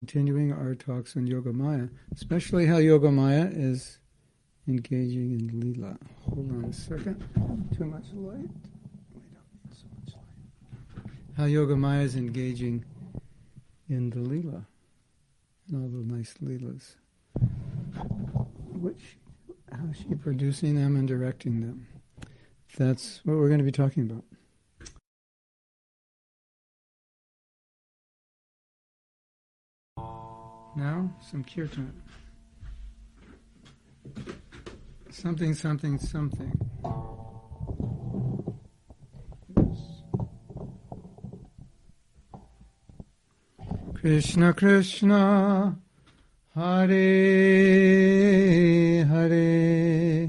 continuing our talks on Yoga Maya, especially how Yoga Maya is engaging in Leela. Hold on a second. Too much light. We don't need so much light. How Yoga Maya is engaging in the Leela and all the nice Leelas. Which, how is she producing them and directing them? That's what we're going to be talking about. Now, some kirtan. Something, something, something. Krishna, Krishna, Hare, Hare,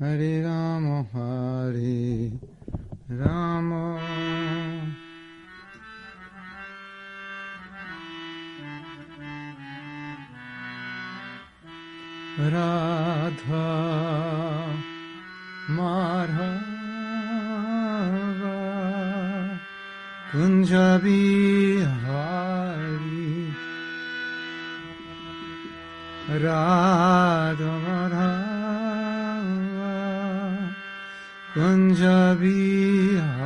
Hare Rama, Hare Rama. Kunja Bihari Radha Madhava Kunja Bihari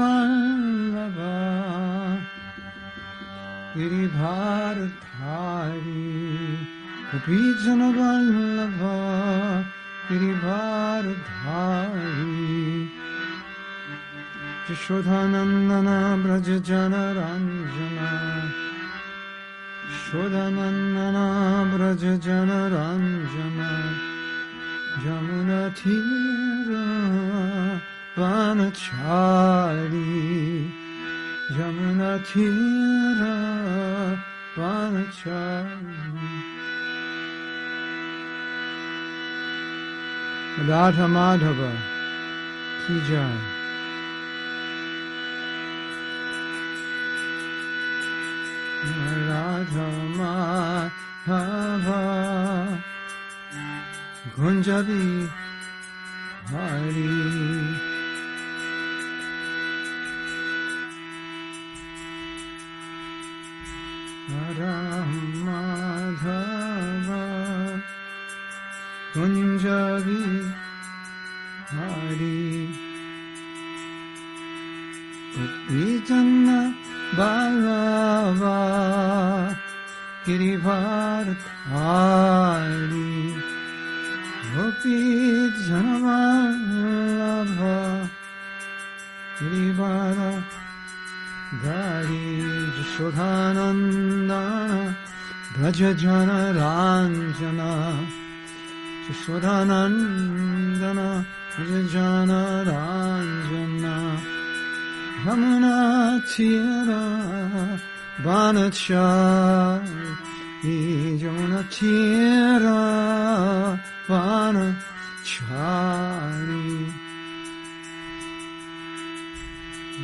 Vallabha गिरिभारधारी गोपीजनवल्लभ गिरिभारधारी यशोधानन्दन Vraj जनरञ्जन शोधानन्दन Vraj जनरञ्जन यमुनतीर वनचारी Yamuna Tira Vanachari Radha Madhava Ki Jai Radha Madhava. Gunjabi Hari. ram madhava kunjavi hari putritana balava giribharat hari gopit janavallabha giribharat गारी यशोधानन्दा भज जनराञ्जना यशोधानन्दना भज जनराञ्जना रमणा चिरा बाणक्षा 이 정나치라 와는 차리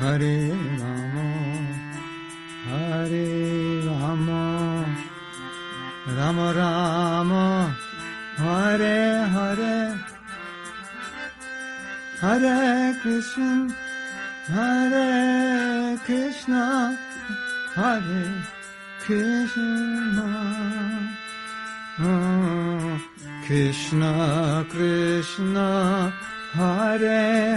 Hare Rama, Hare Rama, Rama Rama, Hare Hare, Hare Krishna, Hare Krishna, Hare Krishna. Oh, Krishna, Krishna, Hare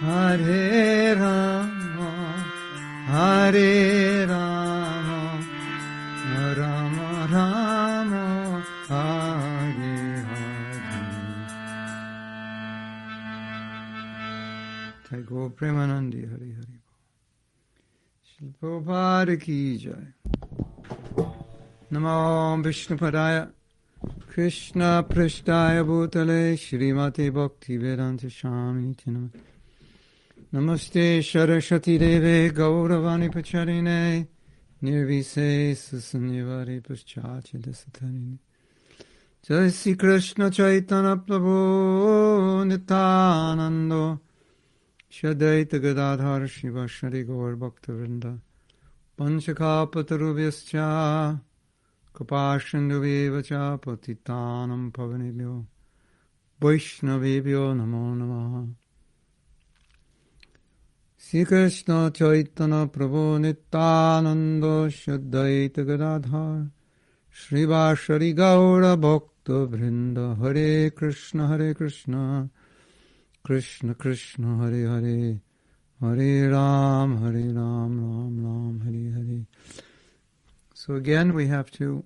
Hare Rama, Hare Rama, Rama Rama, Hare Hare. Thakur Premanandi Hari Hari. Shilpopad ki jai. Namo Vishnupadaya Krishna Prishtaya Bhutale Srimati Bhakti Vedanta Swami Namaste Namaste Saraswati Deve Gauravani Pracharine Nirvise Susanyivari Paschachi Desatarine Jai Sri Krishna Chaitanya Prabhu Nityanando Shadaita Gadadhar Shiva Shri Gaur Bhakta Vrinda Panchakapatarubhyascha Kapashanduvyeva cha Patitanam Pavanebhyo Vaishnavebhyo Namo Namaha Krishna Chaitanya Prabhu Nityananda Shadaita Gadadhar Srivashari Gaura Bhakta Vrinda Hare Krishna Hare Krishna Krishna Krishna Hare Hare Hare Ram Hare Ram Ram Ram Hare Hare So again we have to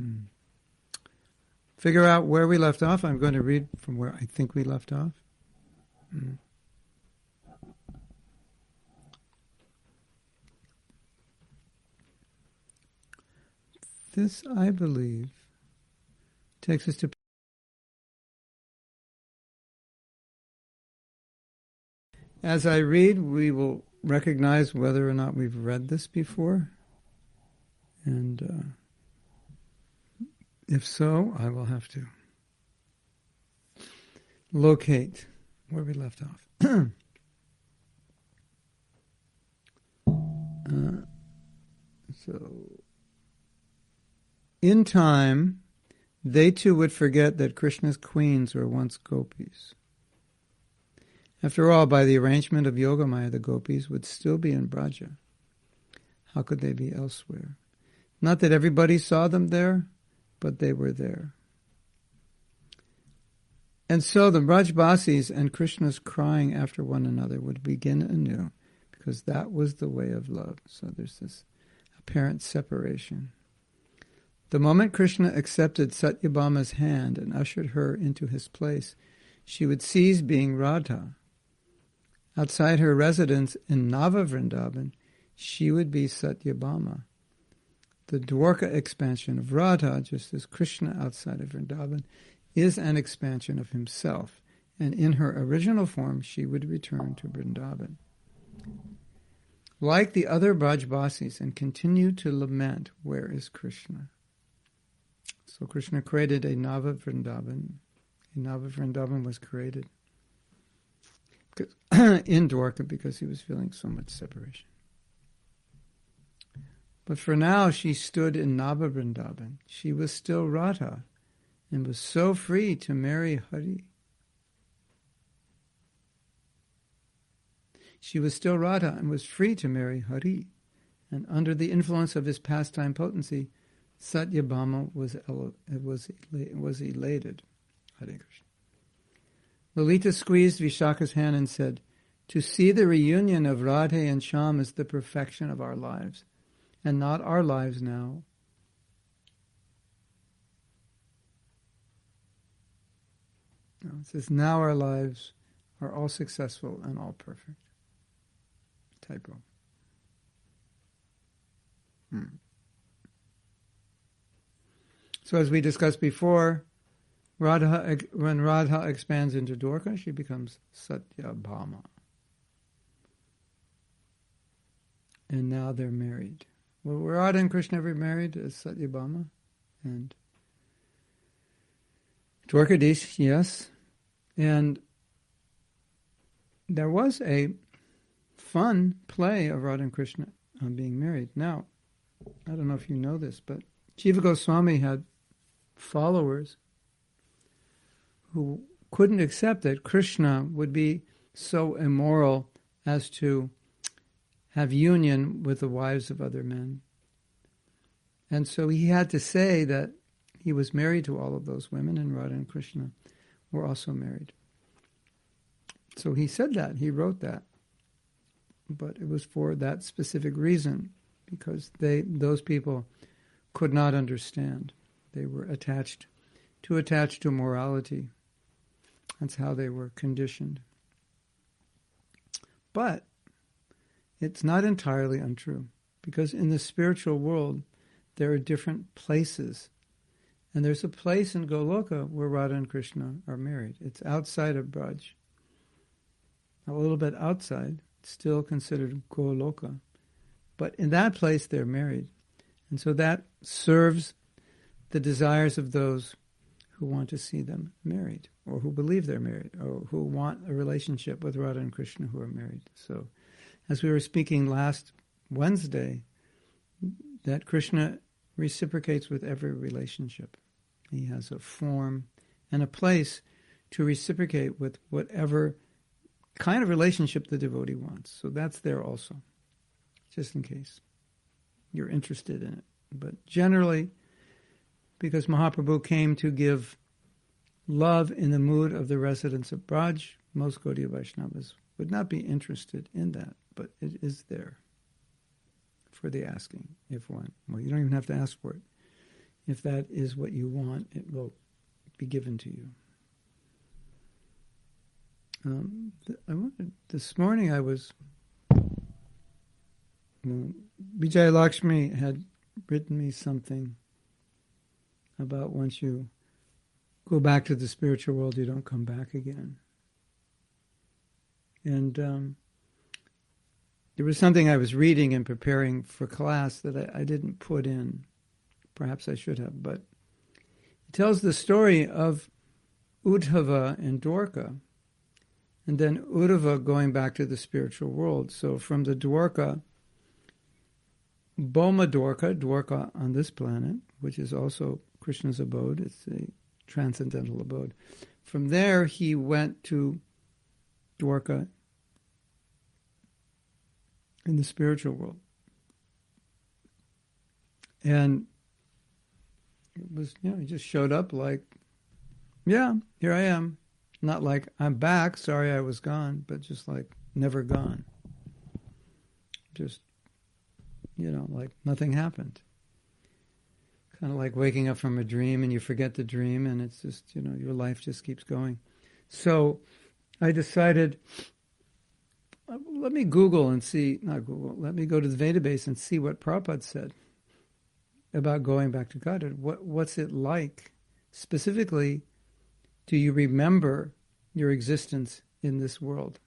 mm, figure out where we left off. I'm going to read from where I think we left off. Mm. This, I believe, takes us to As I read, we will recognize whether or not we've read this before. And uh, if so, I will have to locate where we left off. uh, so, in time, they too would forget that Krishna's queens were once gopis. After all, by the arrangement of Yogamaya, the gopis would still be in Braja. How could they be elsewhere? Not that everybody saw them there, but they were there. And so the Brajbasis and Krishna's crying after one another would begin anew, because that was the way of love. So there's this apparent separation. The moment Krishna accepted Satyabhama's hand and ushered her into his place, she would cease being Radha Outside her residence in Nava Vrindavan, she would be Satyabhama. The Dwarka expansion of Radha, just as Krishna outside of Vrindavan, is an expansion of himself, and in her original form she would return to Vrindavan. Like the other Brajbasis, and continue to lament, where is Krishna? So Krishna created a Nava Vrindavan. A Nava Vrindavan was created. in Dwarka because he was feeling so much separation. But for now, she stood in Nava Vrindavan. She was still Radha and was so free to marry Hari. She was still Radha and was free to marry Hari. And under the influence of his pastime potency, Satyabhama was, was, was elated. Hare Krishna. Lalita squeezed Vishaka's hand and said, To see the reunion of Radhe and Shyam is the perfection of our lives, and not our lives now. No, it says, Now our lives are all successful and all perfect. Typo. Hmm. So, as we discussed before, Radha, when Radha expands into Dwarka, she becomes Satya Satyabhama. And now they're married. Well, were Radha and Krishna ever married as Satyabhama? And Dwarkadish, yes. And there was a fun play of Radha and Krishna on being married. Now, I don't know if you know this, but Jiva Goswami had followers who couldn't accept that Krishna would be so immoral as to have union with the wives of other men. And so he had to say that he was married to all of those women, and Radha and Krishna were also married. So he said that, he wrote that. But it was for that specific reason, because they those people could not understand. They were attached, to attach to morality. That's how they were conditioned. But it's not entirely untrue, because in the spiritual world, there are different places. And there's a place in Goloka where Radha and Krishna are married. It's outside of Braj. A little bit outside, still considered Goloka. But in that place, they're married. And so that serves the desires of those who want to see them married, or who believe they're married, or who want a relationship with Radha and Krishna who are married. So, as we were speaking last Wednesday, that Krishna reciprocates with every relationship. He has a form and a place to reciprocate with whatever kind of relationship the devotee wants. So that's there also, just in case you're interested in it. But generally, because Mahaprabhu came to give love in the mood of the residents of Braj, most Gaudiya Vaishnavas would not be interested in that, but it is there for the asking. If one, well, you don't even have to ask for it. If that is what you want, it will be given to you. Um, th- I wanted, this morning I was. Um, Vijay Lakshmi had written me something about once you go back to the spiritual world, you don't come back again. And um, there was something I was reading and preparing for class that I, I didn't put in. Perhaps I should have, but it tells the story of Uddhava and Dwarka, and then Uddhava going back to the spiritual world. So from the Dwarka, Bhauma Dwarka, Dwarka on this planet, which is also Krishna's abode, it's a transcendental abode. From there, he went to Dwarka in the spiritual world. And it was, you know, he just showed up like, yeah, here I am. Not like, I'm back, sorry I was gone, but just like, never gone. Just, you know, like nothing happened. Kind of like waking up from a dream and you forget the dream and it's just, you know, your life just keeps going. So I decided uh, let me Google and see, not Google, let me go to the database and see what Prabhupada said about going back to Godhead. What, what's it like? Specifically, do you remember your existence in this world?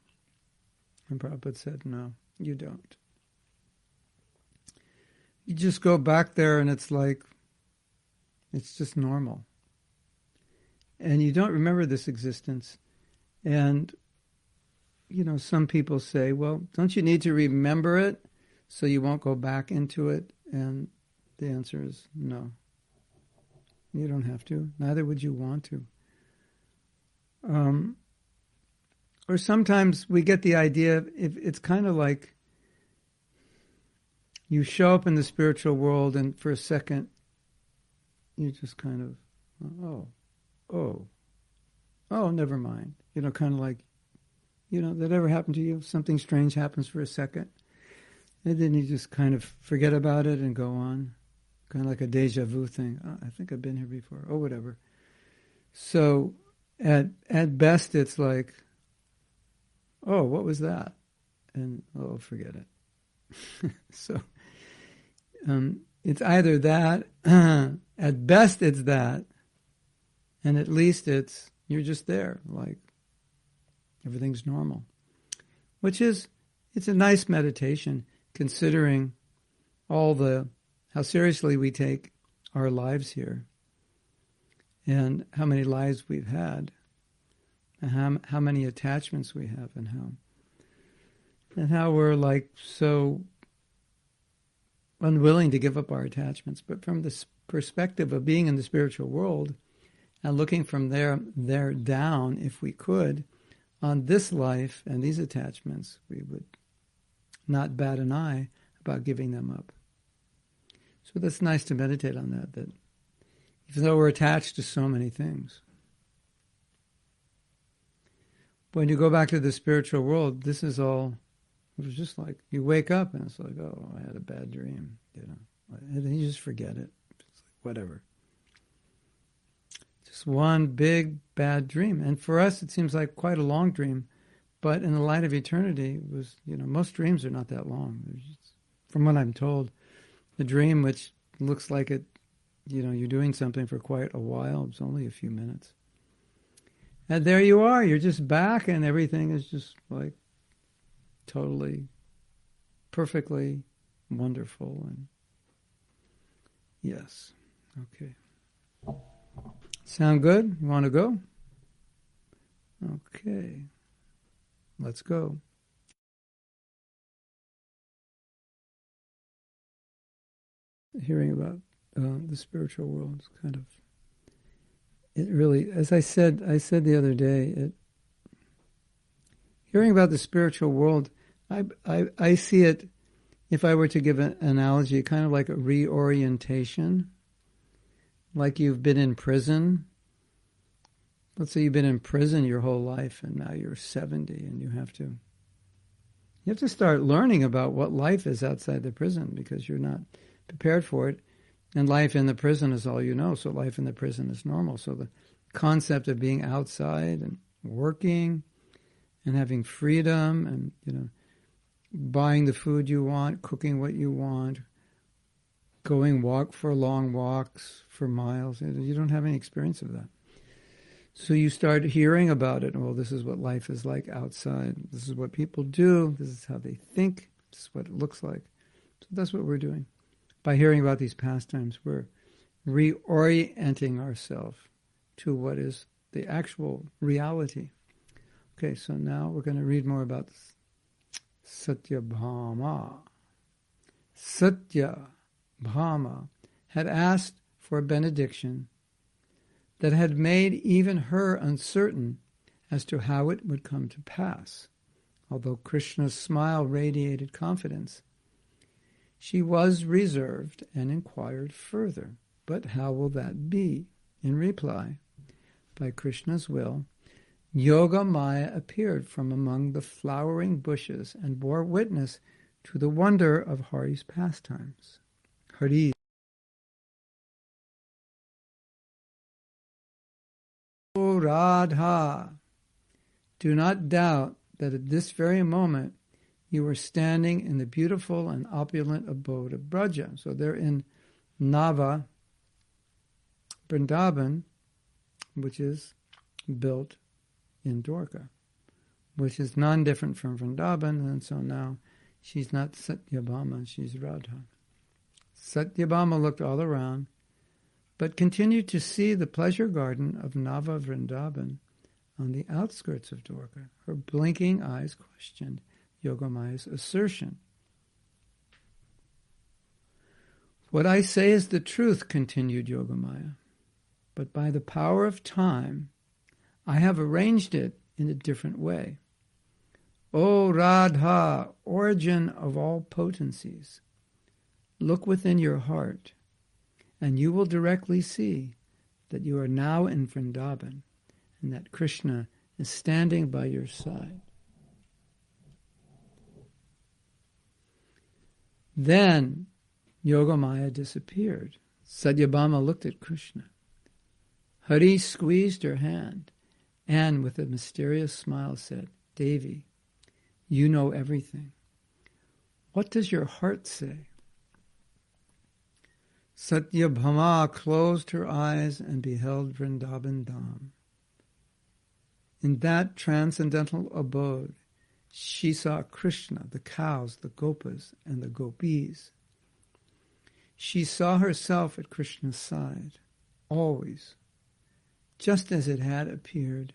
And Prabhupada said, no, you don't. You just go back there and it's like, it's just normal. And you don't remember this existence. And you know, some people say, well, don't you need to remember it so you won't go back into it? And the answer is no. You don't have to. Neither would you want to. Um, or sometimes we get the idea if it's kind of like you show up in the spiritual world and for a second you just kind of oh oh oh never mind you know kind of like you know, that ever happened to you? Something strange happens for a second, and then you just kind of forget about it and go on, kind of like a deja vu thing. Oh, I think I've been here before, or whatever. So, at at best, it's like, oh, what was that? And oh, forget it. so um, it's either that, at best it's that, and at least it's you're just there, like everything's normal, which is it's a nice meditation considering all the how seriously we take our lives here and how many lives we've had and how, how many attachments we have and how and how we're like so unwilling to give up our attachments but from the perspective of being in the spiritual world and looking from there there down if we could on this life and these attachments we would not bat an eye about giving them up. So that's nice to meditate on that that even though we're attached to so many things when you go back to the spiritual world this is all it was just like you wake up and it's like oh i had a bad dream you know and you just forget it it's like whatever just one big bad dream. And for us, it seems like quite a long dream. But in the light of eternity, it was, you know, most dreams are not that long. Just, from what I'm told, the dream, which looks like it, you know, you're doing something for quite a while, it's only a few minutes. And there you are, you're just back, and everything is just like totally, perfectly wonderful. And yes, okay. Sound good? You want to go? Okay. Let's go. Hearing about uh, the spiritual world is kind of it really as I said I said the other day it hearing about the spiritual world I I, I see it if I were to give an analogy kind of like a reorientation like you've been in prison. Let's say you've been in prison your whole life and now you're 70 and you have to you have to start learning about what life is outside the prison because you're not prepared for it. And life in the prison is all you know, so life in the prison is normal. So the concept of being outside and working and having freedom and, you know, buying the food you want, cooking what you want, going walk for long walks for miles. You don't have any experience of that. So you start hearing about it. Well, this is what life is like outside. This is what people do. This is how they think. This is what it looks like. So that's what we're doing. By hearing about these pastimes, we're reorienting ourselves to what is the actual reality. Okay, so now we're going to read more about Satyabhama. Satya Bhama, had asked for a benediction that had made even her uncertain as to how it would come to pass. Although Krishna's smile radiated confidence, she was reserved and inquired further. But how will that be? In reply, by Krishna's will, Yoga Maya appeared from among the flowering bushes and bore witness to the wonder of Hari's pastimes. Hari. O Radha, do not doubt that at this very moment you are standing in the beautiful and opulent abode of Braja. So they're in Nava, Vrindavan, which is built in Dwarka, which is non different from Vrindavan, and so now she's not Satyabhama, she's Radha. Satyabhama looked all around, but continued to see the pleasure garden of Nava Vrindavan on the outskirts of Dwarka. Her blinking eyes questioned Yogamaya's assertion. What I say is the truth, continued Yogamaya, but by the power of time, I have arranged it in a different way. O Radha, origin of all potencies, Look within your heart, and you will directly see that you are now in Vrindavan and that Krishna is standing by your side. Then Yogamaya disappeared. Satyabhama looked at Krishna. Hari squeezed her hand and, with a mysterious smile, said, Devi, You know everything. What does your heart say? Satyabhama closed her eyes and beheld Vrindavan Dham. In that transcendental abode, she saw Krishna, the cows, the gopas, and the gopis. She saw herself at Krishna's side, always, just as it had appeared,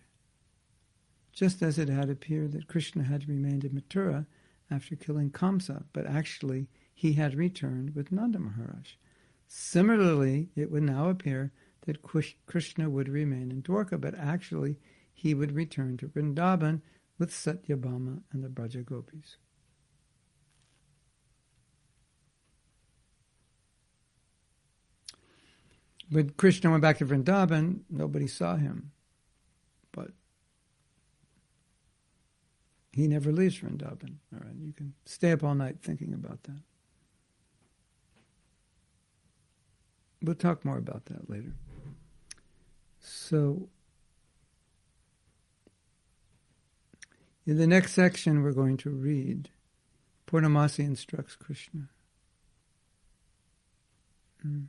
just as it had appeared that Krishna had remained in Mathura after killing Kamsa, but actually he had returned with Nanda Maharaj. Similarly, it would now appear that Krishna would remain in Dwarka, but actually he would return to Vrindavan with Satyabhama and the Braja Gopis. When Krishna went back to Vrindavan, nobody saw him. But he never leaves Vrindavan. All right, you can stay up all night thinking about that. We'll talk more about that later. So, in the next section, we're going to read Purnamasi instructs Krishna. Mm.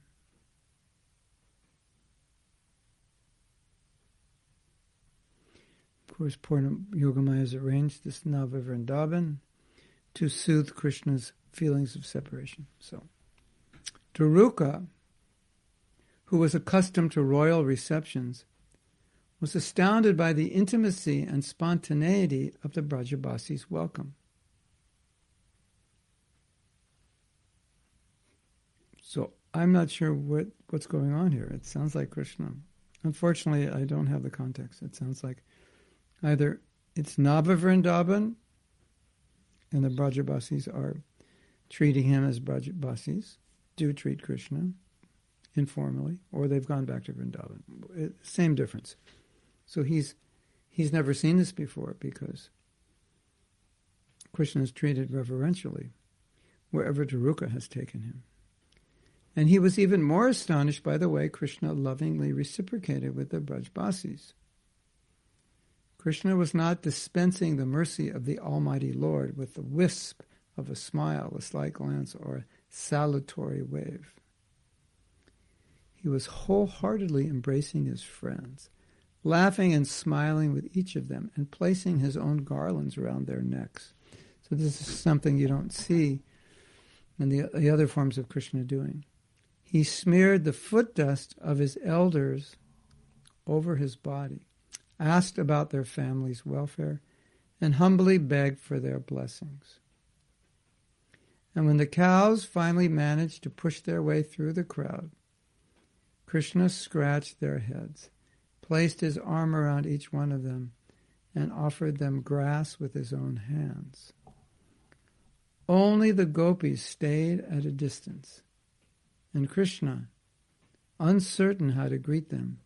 Of course, Purnam Yogamaya has arranged this Nava to soothe Krishna's feelings of separation. So, Daruka who was accustomed to royal receptions, was astounded by the intimacy and spontaneity of the Brajabasi's welcome. So I'm not sure what, what's going on here. It sounds like Krishna. Unfortunately, I don't have the context. It sounds like either it's Nava Vrindavan and the Brajabasis are treating him as Brajabasis, do treat Krishna, informally, or they've gone back to Vrindavan. Uh, same difference. So he's he's never seen this before because Krishna is treated reverentially wherever Daruka has taken him. And he was even more astonished by the way Krishna lovingly reciprocated with the Brajbasis. Krishna was not dispensing the mercy of the Almighty Lord with the wisp of a smile, a slight glance, or a salutatory wave. He was wholeheartedly embracing his friends, laughing and smiling with each of them, and placing his own garlands around their necks. So this is something you don't see in the, the other forms of Krishna doing. He smeared the foot dust of his elders over his body, asked about their family's welfare, and humbly begged for their blessings. And when the cows finally managed to push their way through the crowd, Krishna scratched their heads, placed his arm around each one of them, and offered them grass with his own hands. Only the gopis stayed at a distance, and Krishna, uncertain how to greet them,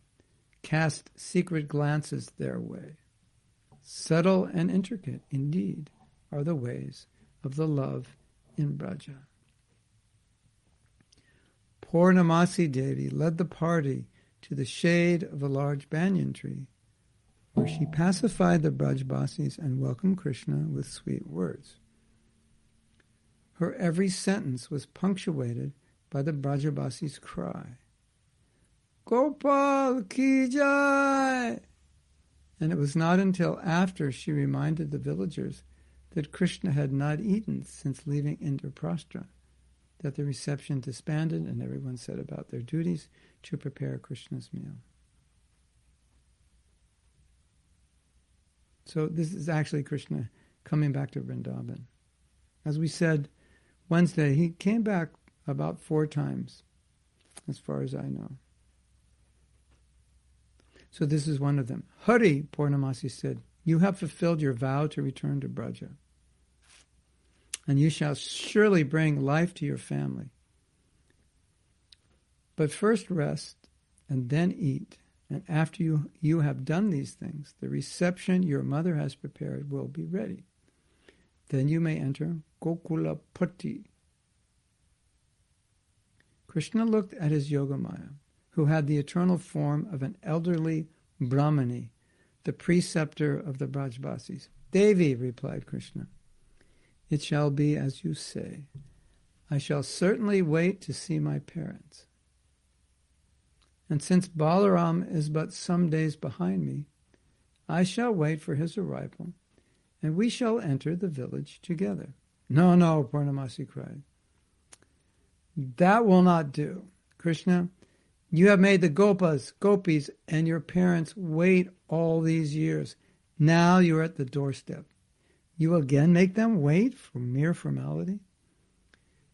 cast secret glances their way. Subtle and intricate, indeed, are the ways of the love in Braja. Purnamasi Devi led the party to the shade of a large banyan tree, where she pacified the Brajbasis and welcomed Krishna with sweet words. Her every sentence was punctuated by the Brajabasi's cry, Gopal ki jai! And it was not until after she reminded the villagers that Krishna had not eaten since leaving Indraprastha that the reception disbanded and everyone set about their duties to prepare Krishna's meal. So this is actually Krishna coming back to Vrindavan. As we said Wednesday, he came back about four times, as far as I know. So this is one of them. Hari, Purnamasi said, you have fulfilled your vow to return to Braja and you shall surely bring life to your family. But first rest, and then eat. And after you, you have done these things, the reception your mother has prepared will be ready. Then you may enter Gokula Patti. Krishna looked at his Yogamaya, who had the eternal form of an elderly Brahmani, the preceptor of the Brajbasis. Devi, replied Krishna, it shall be as you say. I shall certainly wait to see my parents. And since Balaram is but some days behind me, I shall wait for his arrival, and we shall enter the village together. No, no, Purnamasi cried. That will not do. Krishna, you have made the gopas, gopis, and your parents wait all these years. Now you are at the doorstep. You again make them wait for mere formality?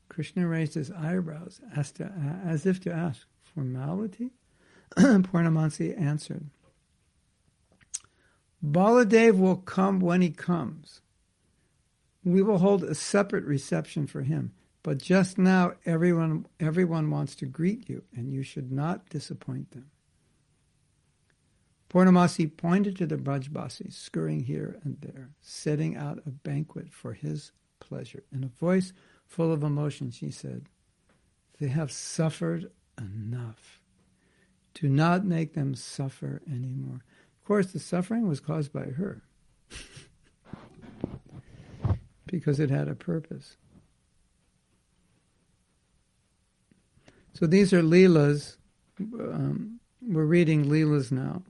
Krishna raised his eyebrows as, to, as if to ask, Formality? Purnamasi answered, Baladev will come when he comes. We will hold a separate reception for him. But just now, everyone, everyone wants to greet you, and you should not disappoint them. Purnamasi pointed to the Brajbasis scurrying here and there, setting out a banquet for his pleasure. In a voice full of emotion, she said, They have suffered enough. Do not make them suffer anymore. Of course, the suffering was caused by her because it had a purpose. So these are Leelas. Um, we're reading Leelas now.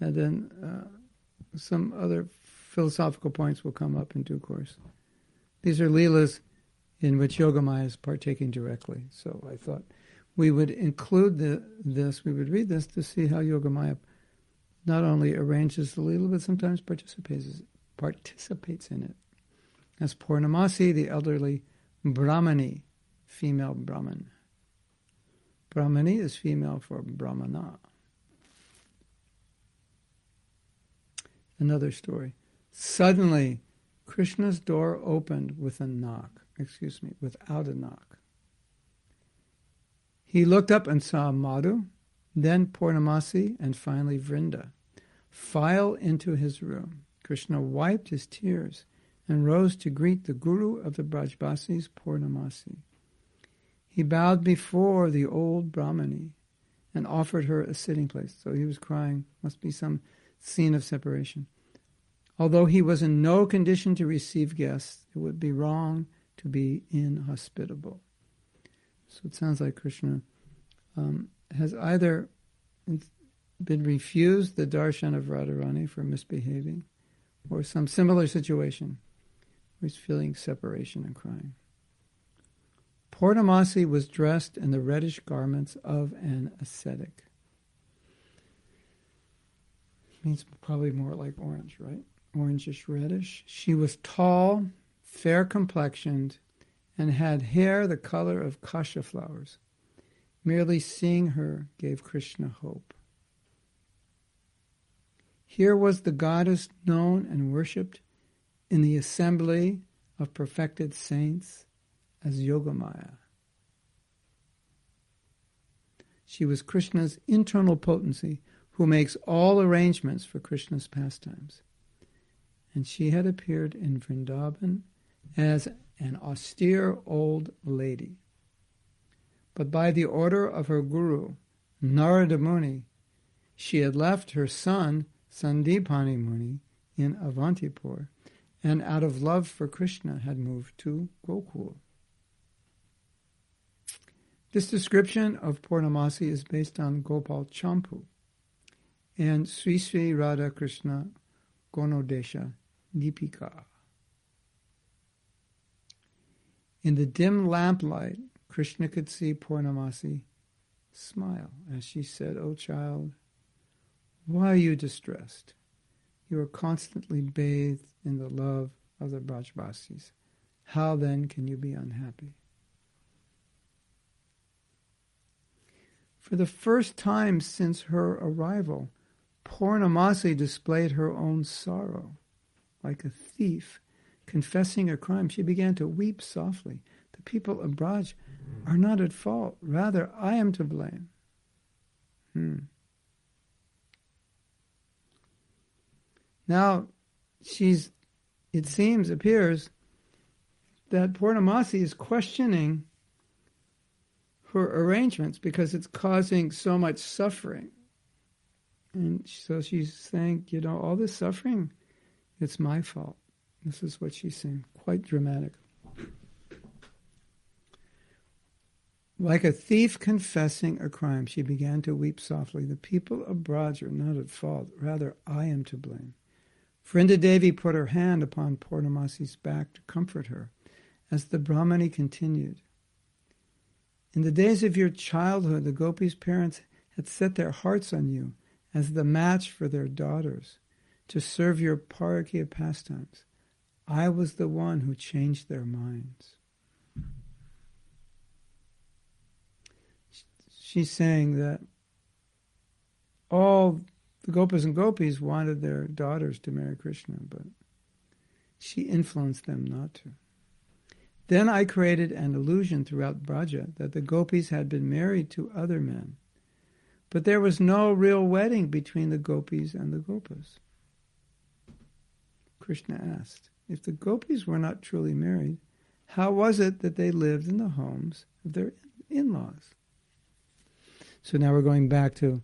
And then uh, some other philosophical points will come up in due course. These are Leelas in which Yogamaya is partaking directly. So I thought we would include the, this, we would read this to see how Yogamaya not only arranges the Leela, but sometimes participates, participates in it. As Purnamasi, the elderly Brahmani, female Brahman. Brahmani is female for Brahmana. Another story. Suddenly, Krishna's door opened with a knock, excuse me, without a knock. He looked up and saw Madhu, then Purnamasi, and finally Vrinda file into his room. Krishna wiped his tears and rose to greet the Guru of the Brajbasis, Purnamasi. He bowed before the old Brahmani and offered her a sitting place. So he was crying. Must be some scene of separation. Although he was in no condition to receive guests, it would be wrong to be inhospitable. So it sounds like Krishna um, has either been refused the darshan of Radharani for misbehaving, or some similar situation where he's feeling separation and crying. Purnamasi was dressed in the reddish garments of an ascetic. Means probably more like orange, right? Orangish reddish. She was tall, fair complexioned, and had hair the color of kasha flowers. Merely seeing her gave Krishna hope. Here was the goddess known and worshipped in the assembly of perfected saints as Yogamaya. She was Krishna's internal potency who makes all arrangements for Krishna's pastimes. And she had appeared in Vrindavan as an austere old lady. But by the order of her guru, Narada Muni, she had left her son, Sandipani Muni, in Avantipur, and out of love for Krishna had moved to Gokul. This description of Purnamasi is based on Gopal Champu and Sri Sri Radha Krishna Ganoddesha Dipika. In the dim lamplight, Krishna could see Purnamasi smile as she said, O oh child, why are you distressed? You are constantly bathed in the love of the Brajbasis. How then can you be unhappy? For the first time since her arrival, Purnamasi displayed her own sorrow. Like a thief confessing a crime, she began to weep softly. The people of Braj are not at fault. Rather, I am to blame. Hmm. Now, she's, it seems, appears that Purnamasi is questioning her arrangements because it's causing so much suffering. And so she's saying, you know, all this suffering, it's my fault. This is what she's saying, quite dramatic. Like a thief confessing a crime, she began to weep softly. The people of Braj are not at fault, rather, I am to blame. Vrinda Devi put her hand upon Purnamasi's back to comfort her as the Brahmani continued. In the days of your childhood, the gopis' parents had set their hearts on you as the match for their daughters to serve your parakya pastimes. I was the one who changed their minds. She's saying that all the gopas and gopis wanted their daughters to marry Krishna, but she influenced them not to. Then I created an illusion throughout Braja that the gopis had been married to other men. But there was no real wedding between the gopis and the gopas. Krishna asked, if the gopis were not truly married, how was it that they lived in the homes of their in laws? So now we're going back to,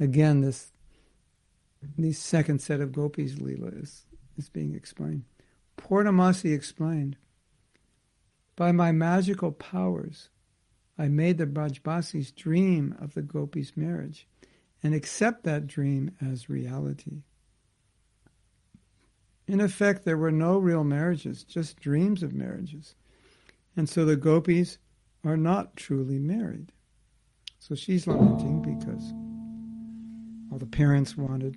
again, this the second set of gopis Leela is, is being explained. Purnamasi explained, By my magical powers, I made the Brajbasis dream of the gopis' marriage and accept that dream as reality. In effect, there were no real marriages, just dreams of marriages. And so the gopis are not truly married. So she's lamenting because all the parents wanted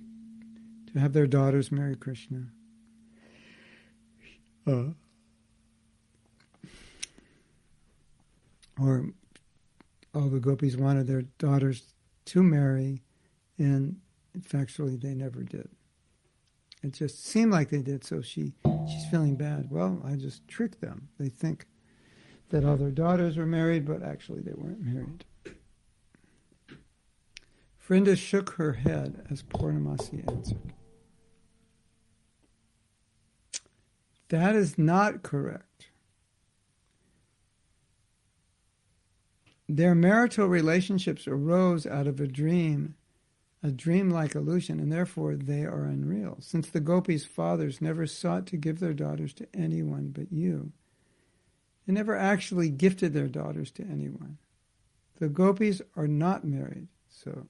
to have their daughters marry Krishna. Uh, or all the gopis wanted their daughters to marry, and factually they never did. It just seemed like they did, so she she's feeling bad. Well, I just tricked them. They think that all their daughters were married, but actually they weren't married. Vrinda shook her head as Purnamasi answered. That is not correct. Their marital relationships arose out of a dream, a dream-like illusion, and therefore they are unreal. Since the gopis' fathers never sought to give their daughters to anyone but you, they never actually gifted their daughters to anyone. The gopis are not married, so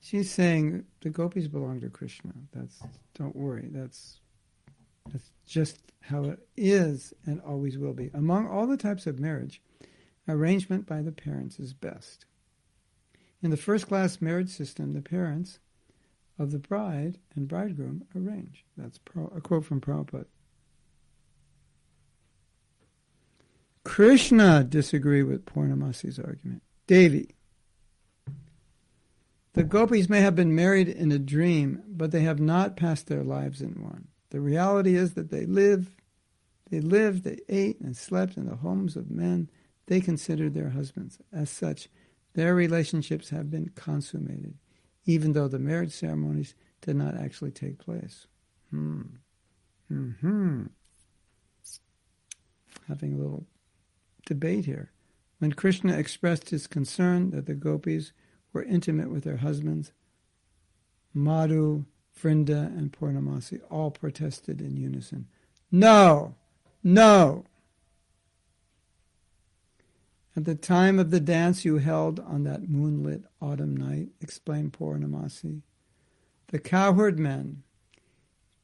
she's saying the gopis belong to Krishna. That's don't worry. That's that's just how it is and always will be. Among all the types of marriage, arrangement by the parents is best. In the first class marriage system, the parents of the bride and bridegroom arrange. That's a quote from Prabhupada. Krishna disagreed with Purnamasi's argument. Devi. The gopis may have been married in a dream, but they have not passed their lives in one. The reality is that they live, they lived, they ate and slept in the homes of men they considered their husbands. As such, their relationships have been consummated, even though the marriage ceremonies did not actually take place. Hmm. Hmm. Having a little debate here. When Krishna expressed his concern that the gopis were intimate with their husbands, Madhu Vrinda and Purnamasi all protested in unison. No! No! At the time of the dance you held on that moonlit autumn night, explained Purnamasi, the cowherd men,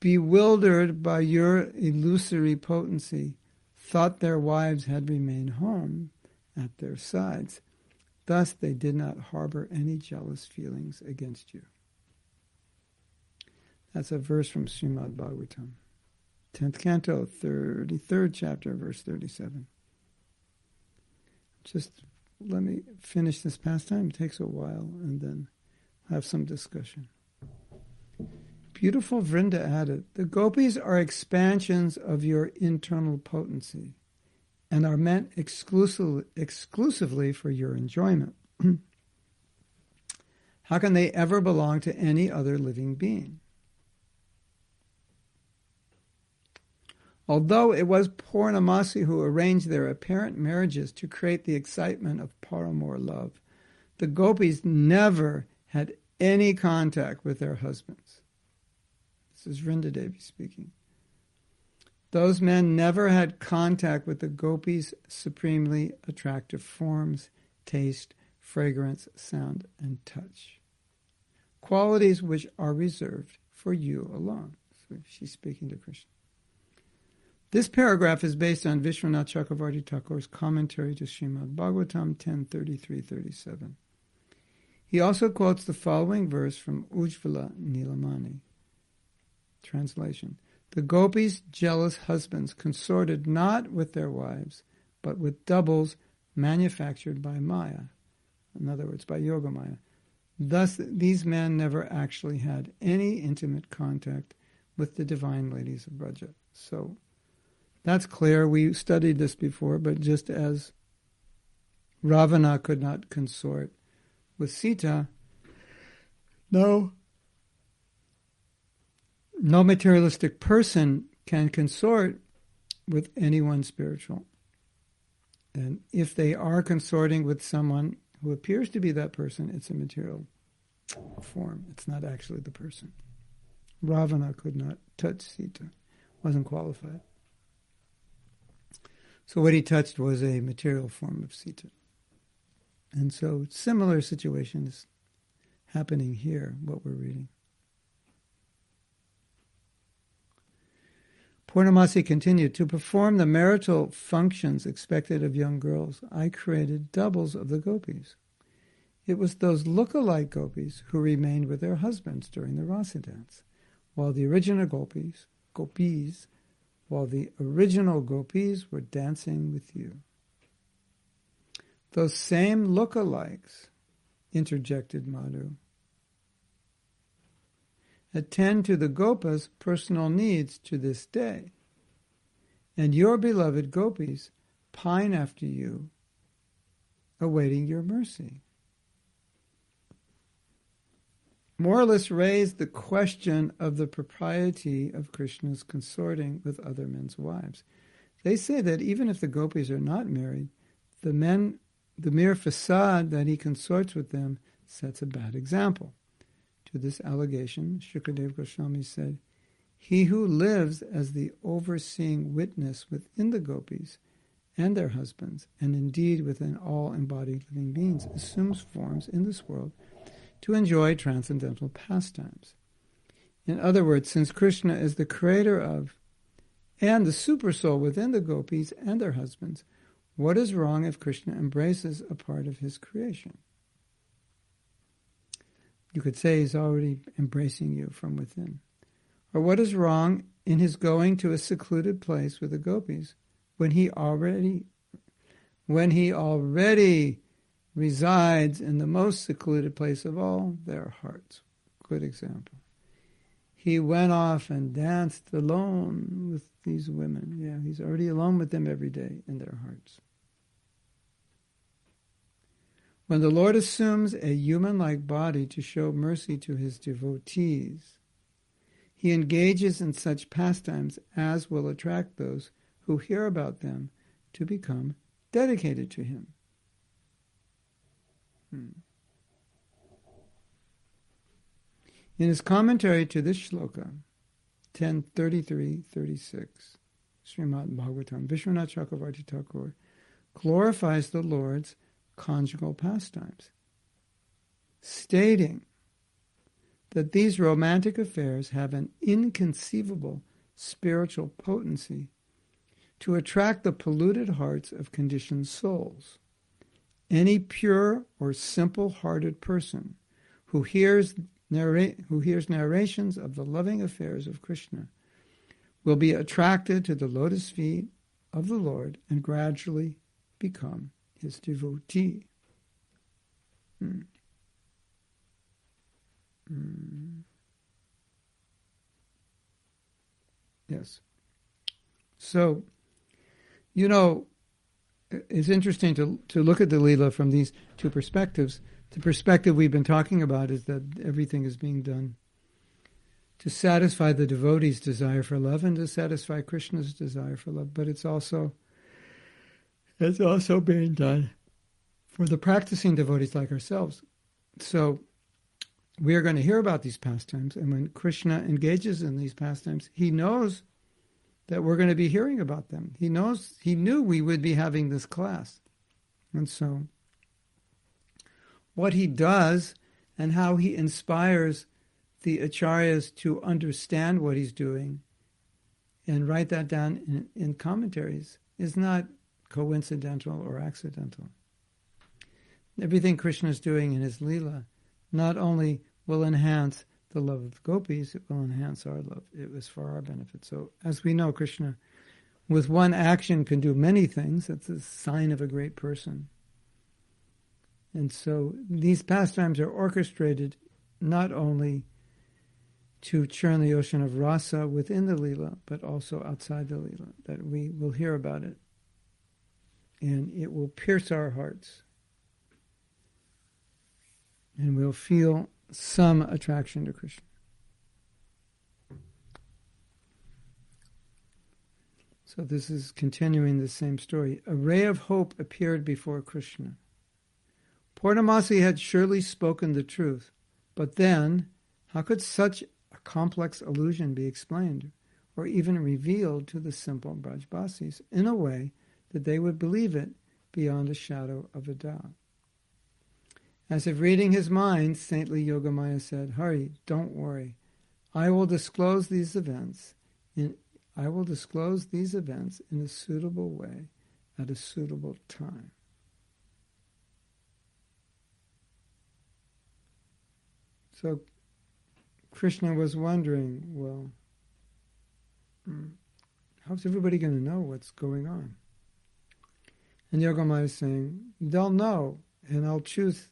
bewildered by your illusory potency, thought their wives had remained home at their sides. Thus they did not harbor any jealous feelings against you. That's a verse from Srimad Bhagavatam, 10th canto, 33rd chapter, verse 37. Just let me finish this pastime. It takes a while, and then have some discussion. Beautiful Vrinda added, the gopis are expansions of your internal potency and are meant exclusively, exclusively for your enjoyment. How can they ever belong to any other living being? Although it was Purnamasi who arranged their apparent marriages to create the excitement of paramour love, the gopis never had any contact with their husbands. This is Vrinda Devi speaking. Those men never had contact with the gopis' supremely attractive forms, taste, fragrance, sound, and touch. Qualities which are reserved for you alone. So she's speaking to Krishna. This paragraph is based on Vishwanath Chakravarti Thakur's commentary to Srimad Bhagavatam 10.33.37. He also quotes the following verse from Ujjvala Nilamani. Translation The gopis' jealous husbands consorted not with their wives, but with doubles manufactured by Maya, in other words, by Yogamaya. Thus, these men never actually had any intimate contact with the divine ladies of Braja. So, that's clear. We studied this before, but just as Ravana could not consort with Sita, no, no materialistic person can consort with anyone spiritual. And if they are consorting with someone who appears to be that person, it's a material form. It's not actually the person. Ravana could not touch Sita, wasn't qualified. So what he touched was a material form of Sita. And so similar situation is happening here, what we're reading. Purnamasi continued, To perform the marital functions expected of young girls, I created doubles of the gopis. It was those look-alike gopis who remained with their husbands during the rasa dance, while the original gopis, gopis, while the original gopis were dancing with you. Those same look-alikes, interjected Madhu, attend to the gopas' personal needs to this day, and your beloved gopis pine after you, awaiting your mercy. Moralists raise the question of the propriety of Krishna's consorting with other men's wives. They say that even if the gopis are not married, the men, the mere facade that he consorts with them sets a bad example. To this allegation, Shukadev Goswami said, He who lives as the overseeing witness within the gopis and their husbands, and indeed within all embodied living beings, assumes forms in this world to enjoy transcendental pastimes. In other words, since Krishna is the creator of and the supersoul within the gopis and their husbands, what is wrong if Krishna embraces a part of his creation? You could say he's already embracing you from within. Or what is wrong in his going to a secluded place with the gopis when he already when he already resides in the most secluded place of all, their hearts. Good example. He went off and danced alone with these women. Yeah, he's already alone with them every day in their hearts. When the Lord assumes a human like body to show mercy to his devotees, he engages in such pastimes as will attract those who hear about them to become dedicated to him. Hmm. In his commentary to this shloka, 1033-36, Srimad Bhagavatam, Vishwanath Chakravarti Thakur glorifies the Lord's conjugal pastimes, stating that these romantic affairs have an inconceivable spiritual potency to attract the polluted hearts of conditioned souls. Any pure or simple hearted person who hears, narra- who hears narrations of the loving affairs of Krishna will be attracted to the lotus feet of the Lord and gradually become his devotee. Hmm. Hmm. Yes. So, you know, it's interesting to to look at the Leela from these two perspectives. The perspective we've been talking about is that everything is being done to satisfy the devotee's desire for love and to satisfy Krishna's desire for love, but it's also it's also being done for the practicing devotees like ourselves. So we are going to hear about these pastimes, and when Krishna engages in these pastimes, he knows that we're going to be hearing about them. He knows, he knew we would be having this class. And so, what he does and how he inspires the acharyas to understand what he's doing and write that down in, in commentaries is not coincidental or accidental. Everything Krishna is doing in his Leela not only will enhance the love of the gopis, it will enhance our love. It was for our benefit. So, as we know, Krishna, with one action, can do many things. That's a sign of a great person. And so, these pastimes are orchestrated not only to churn the ocean of rasa within the lila, but also outside the lila. That we will hear about it, and it will pierce our hearts, and we'll feel some attraction to Krishna. So this is continuing the same story. A ray of hope appeared before Krishna. Purnamasi had surely spoken the truth, but then, how could such a complex illusion be explained or even revealed to the simple Brajbasis in a way that they would believe it beyond a shadow of a doubt? As if reading his mind, saintly Yogamaya said, Hari, don't worry. I will disclose these events in I will disclose these events in a suitable way at a suitable time. So Krishna was wondering, well, hmm, how's everybody going to know what's going on? And Yogamaya is saying, they'll know, and I'll choose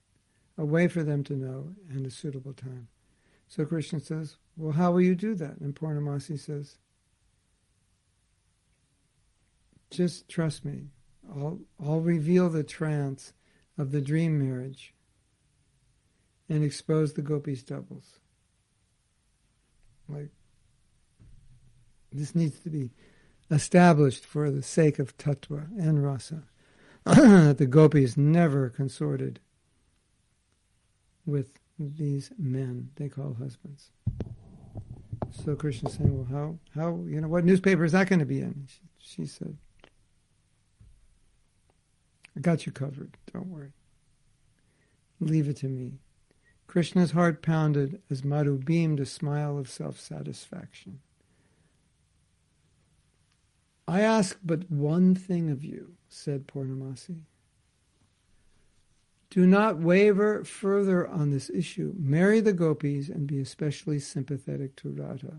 a way for them to know and a suitable time. So Krishna says, Well, how will you do that? And Purnamasi says, Just trust me. I'll, I'll reveal the trance of the dream marriage and expose the gopis' doubles. Like, this needs to be established for the sake of tattva and rasa, that the gopis never consorted with these men they call husbands. So Krishna saying, well, how, how, you know, what newspaper is that going to be in? She, she said, I got you covered. Don't worry. Leave it to me. Krishna's heart pounded as Madhu beamed a smile of self satisfaction. I ask but one thing of you, said Purnamasi. Do not waver further on this issue. Marry the gopis and be especially sympathetic to Radha.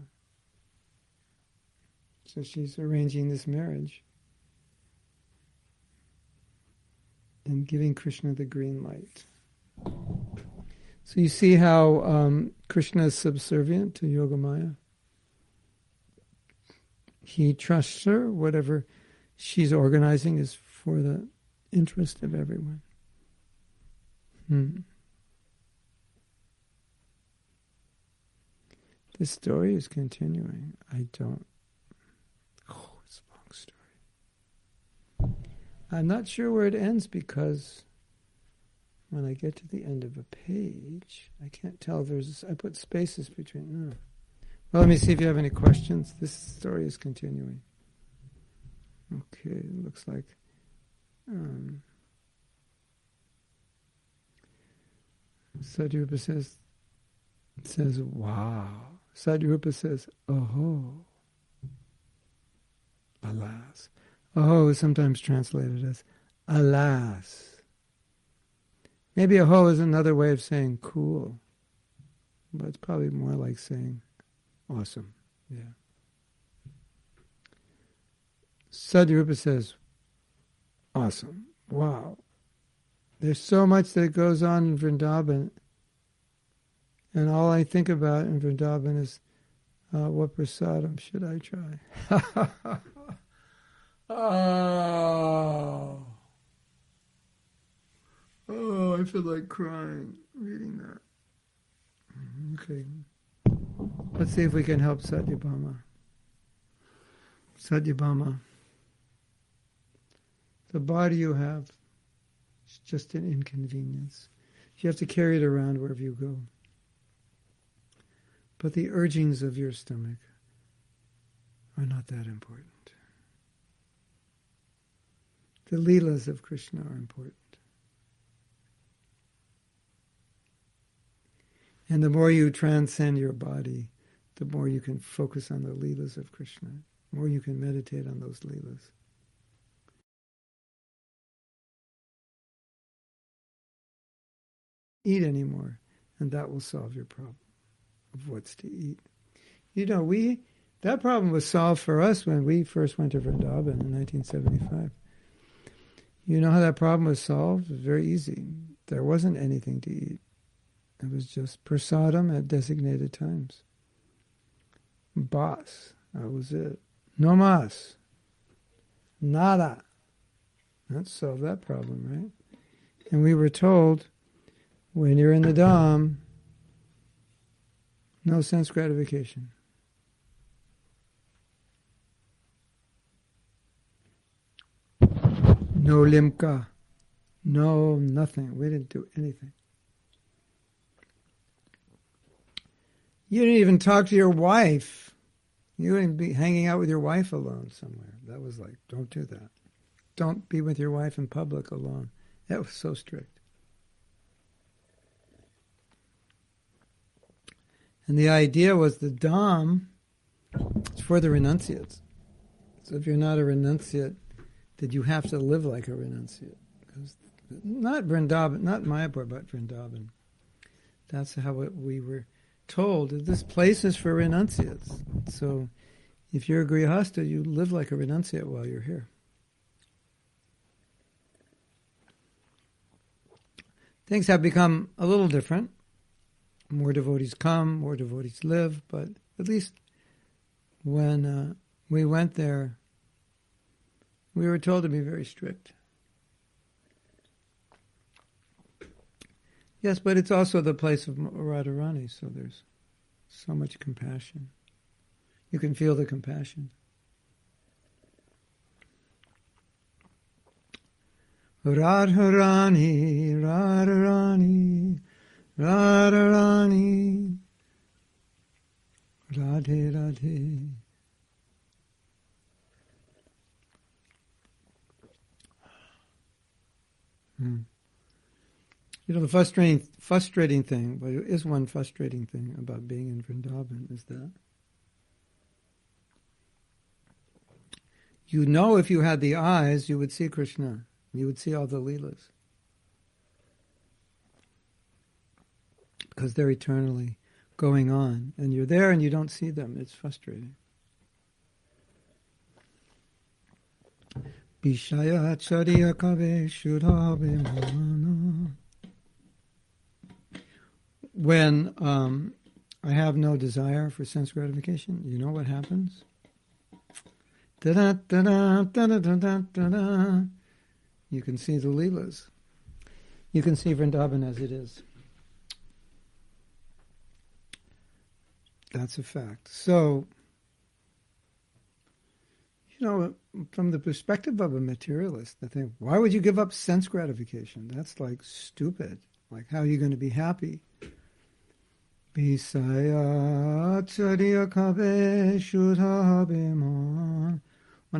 So she's arranging this marriage and giving Krishna the green light. So you see how um, Krishna is subservient to Yogamaya. He trusts her. Whatever she's organizing is for the interest of everyone. Hmm. This story is continuing. I don't. Oh, it's a long story. I'm not sure where it ends because when I get to the end of a page, I can't tell. There's I put spaces between. Oh. Well, let me see if you have any questions. This story is continuing. Okay, it looks like. Um, Sadhrupa says, says, wow. Sadhrupa says, oh, alas. Oh is sometimes translated as alas. Maybe aho is another way of saying cool, but it's probably more like saying awesome. Yeah. Sadhrupa says, awesome. Wow. There's so much that goes on in Vrindavan, and all I think about in Vrindavan is uh, what prasadam should I try? oh. oh, I feel like crying reading that. Okay. Let's see if we can help Satyabhama. Satyabhama. The body you have just an inconvenience. You have to carry it around wherever you go. But the urgings of your stomach are not that important. The Leelas of Krishna are important. And the more you transcend your body, the more you can focus on the Leelas of Krishna, the more you can meditate on those Leelas. Eat anymore, and that will solve your problem of what's to eat. You know, we that problem was solved for us when we first went to Vrindavan in 1975. You know how that problem was solved? It was very easy. There wasn't anything to eat. It was just prasadam at designated times. Bas, that was it. No mas. Nada. That solved that problem, right? And we were told when you're in the Dham, no sense gratification. No Limca. No nothing. We didn't do anything. You didn't even talk to your wife. You wouldn't be hanging out with your wife alone somewhere. That was like, don't do that. Don't be with your wife in public alone. That was so strict. And the idea was the Dham is for the renunciates. So if you're not a renunciate, that you have to live like a renunciate. Because not Vrindavan, not Mayapur, but Vrindavan. That's how it, we were told. This place is for renunciates. So if you're a grihasta, you live like a renunciate while you're here. Things have become a little different. More devotees come, more devotees live, but at least when uh, we went there, we were told to be very strict. Yes, but it's also the place of Radharani, so there's so much compassion. You can feel the compassion. Radharani, Radharani, Radharani, Radhe Radhe. Hmm. You know, the frustrating, frustrating thing, but it is one frustrating thing about being in Vrindavan is that you know if you had the eyes, you would see Krishna. You would see all the Leelas. Because they're eternally going on. And you're there and you don't see them. It's frustrating. When um, I have no desire for sense gratification, you know what happens? You can see the Leelas. You can see Vrindavan as it is. That's a fact. So, you know, from the perspective of a materialist, I think, why would you give up sense gratification? That's like stupid. Like, how are you going to be happy? When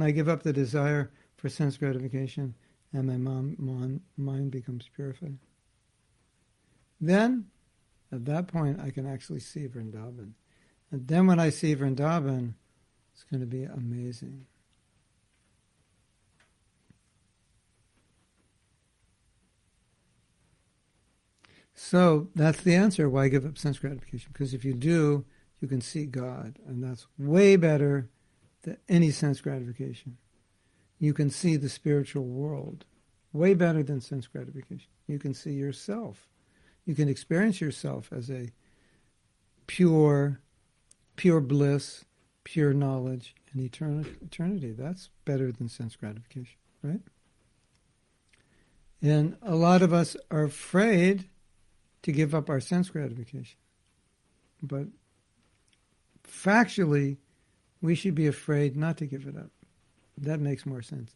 I give up the desire for sense gratification and my mind becomes purified, then at that point I can actually see Vrindavan. And then when I see Vrindavan, it's going to be amazing. So that's the answer. Why give up sense gratification? Because if you do, you can see God, and that's way better than any sense gratification. You can see the spiritual world way better than sense gratification. You can see yourself. You can experience yourself as a pure, pure bliss, pure knowledge, and eternity. That's better than sense gratification, right? And a lot of us are afraid to give up our sense gratification. But factually, we should be afraid not to give it up. That makes more sense.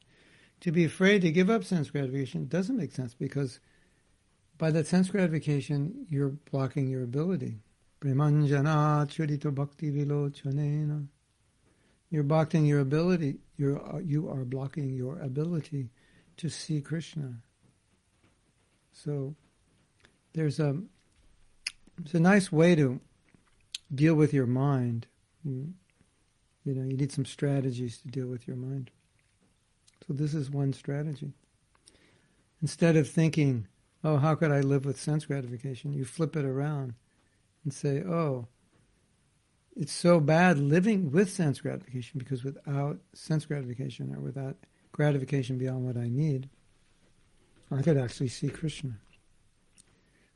To be afraid to give up sense gratification doesn't make sense because by that sense gratification, you're blocking your ability. Bhakti vilochanena You're blocking your ability. You're you are blocking your ability to see Krishna. So there's a it's a nice way to deal with your mind. You know, you need some strategies to deal with your mind. So this is one strategy. Instead of thinking, "Oh, how could I live with sense gratification?" you flip it around and say, "Oh, it's so bad living with sense gratification because without sense gratification or without gratification beyond what I need, I could actually see Krishna.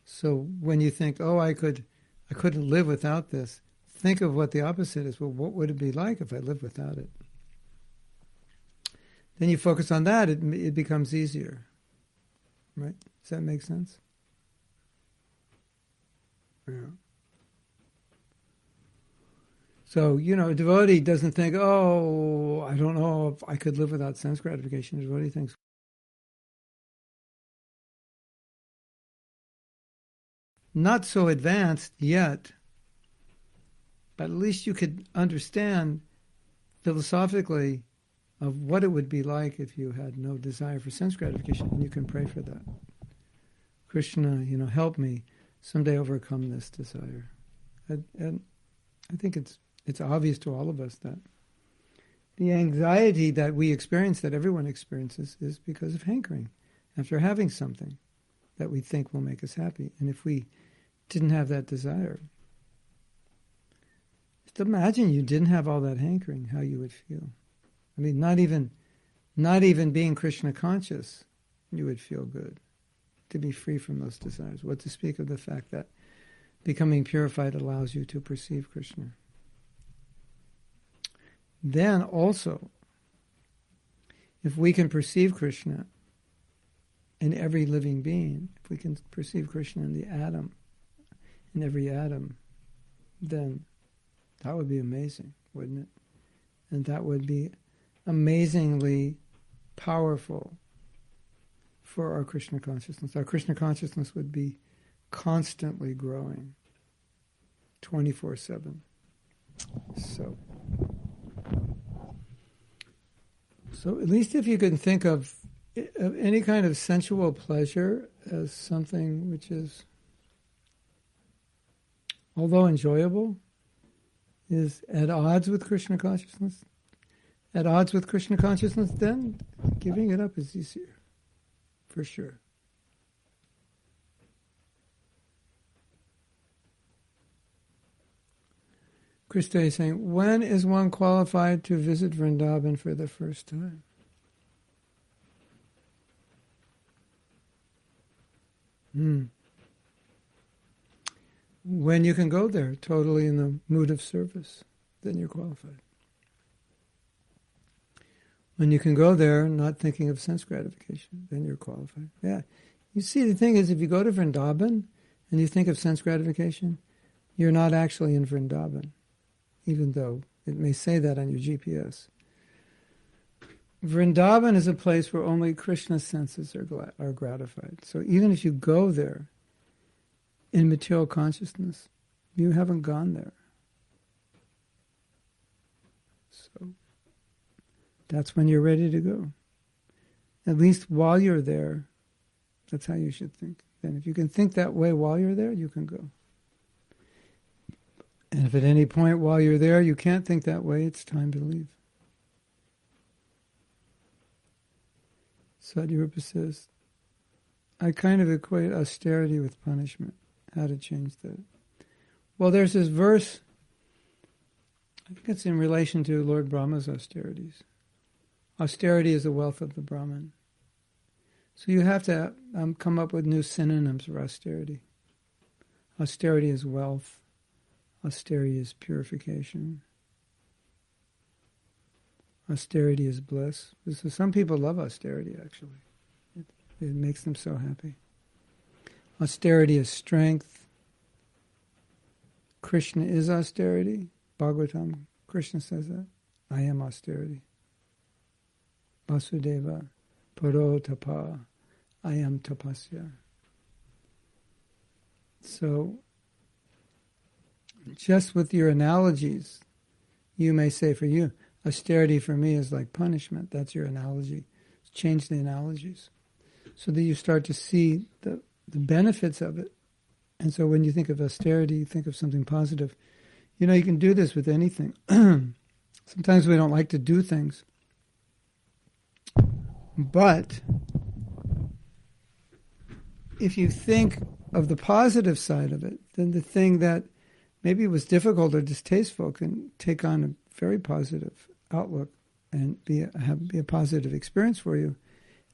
So when you think, oh, I could, I couldn't live without this, think of what the opposite is. Well, what would it be like if I lived without it? Then you focus on that; it it becomes easier. Right? Does that make sense? Yeah. So, you know, a devotee doesn't think, oh, I don't know if I could live without sense gratification. A devotee thinks, not so advanced yet, but at least you could understand philosophically of what it would be like if you had no desire for sense gratification, and you can pray for that. Krishna, you know, help me someday overcome this desire. And, and I think it's it's obvious to all of us that the anxiety that we experience, that everyone experiences, is because of hankering after having something that we think will make us happy. And if we didn't have that desire, just imagine you didn't have all that hankering, how you would feel. I mean, not even, not even being Krishna conscious, you would feel good to be free from those desires. What to speak of the fact that becoming purified allows you to perceive Krishna. Then also, if we can perceive Krishna in every living being, if we can perceive Krishna in the atom, in every atom, then that would be amazing, wouldn't it? And that would be amazingly powerful for our Krishna consciousness. Our Krishna consciousness would be constantly growing 24 7. So. So at least if you can think of, of any kind of sensual pleasure as something which is, although enjoyable, is at odds with Krishna consciousness, at odds with Krishna consciousness, then giving it up is easier, for sure. Krista is saying, when is one qualified to visit Vrindavan for the first time? Hmm. When you can go there totally in the mood of service, then you're qualified. When you can go there not thinking of sense gratification, then you're qualified. Yeah. You see, the thing is, if you go to Vrindavan and you think of sense gratification, you're not actually in Vrindavan even though it may say that on your GPS. Vrindavan is a place where only Krishna's senses are, are gratified. So even if you go there in material consciousness, you haven't gone there. So that's when you're ready to go. At least while you're there, that's how you should think. Then if you can think that way while you're there, you can go. And if at any point while you're there you can't think that way, it's time to leave. Sadhyarupa says, I kind of equate austerity with punishment. How to change that? Well, there's this verse, I think it's in relation to Lord Brahma's austerities. Austerity is the wealth of the Brahman. So you have to um, come up with new synonyms for austerity. Austerity is wealth. Austerity is purification. Austerity is bliss. So some people love austerity, actually. It, it makes them so happy. Austerity is strength. Krishna is austerity. Bhagavatam, Krishna says that. I am austerity. Vasudeva, Paro Tapa, I am tapasya. So just with your analogies, you may say for you, austerity for me is like punishment. That's your analogy. Change the analogies so that you start to see the, the benefits of it. And so when you think of austerity, you think of something positive. You know, you can do this with anything. Sometimes we don't like to do things. But if you think of the positive side of it, then the thing that maybe it was difficult or distasteful can take on a very positive outlook and be a, have, be a positive experience for you.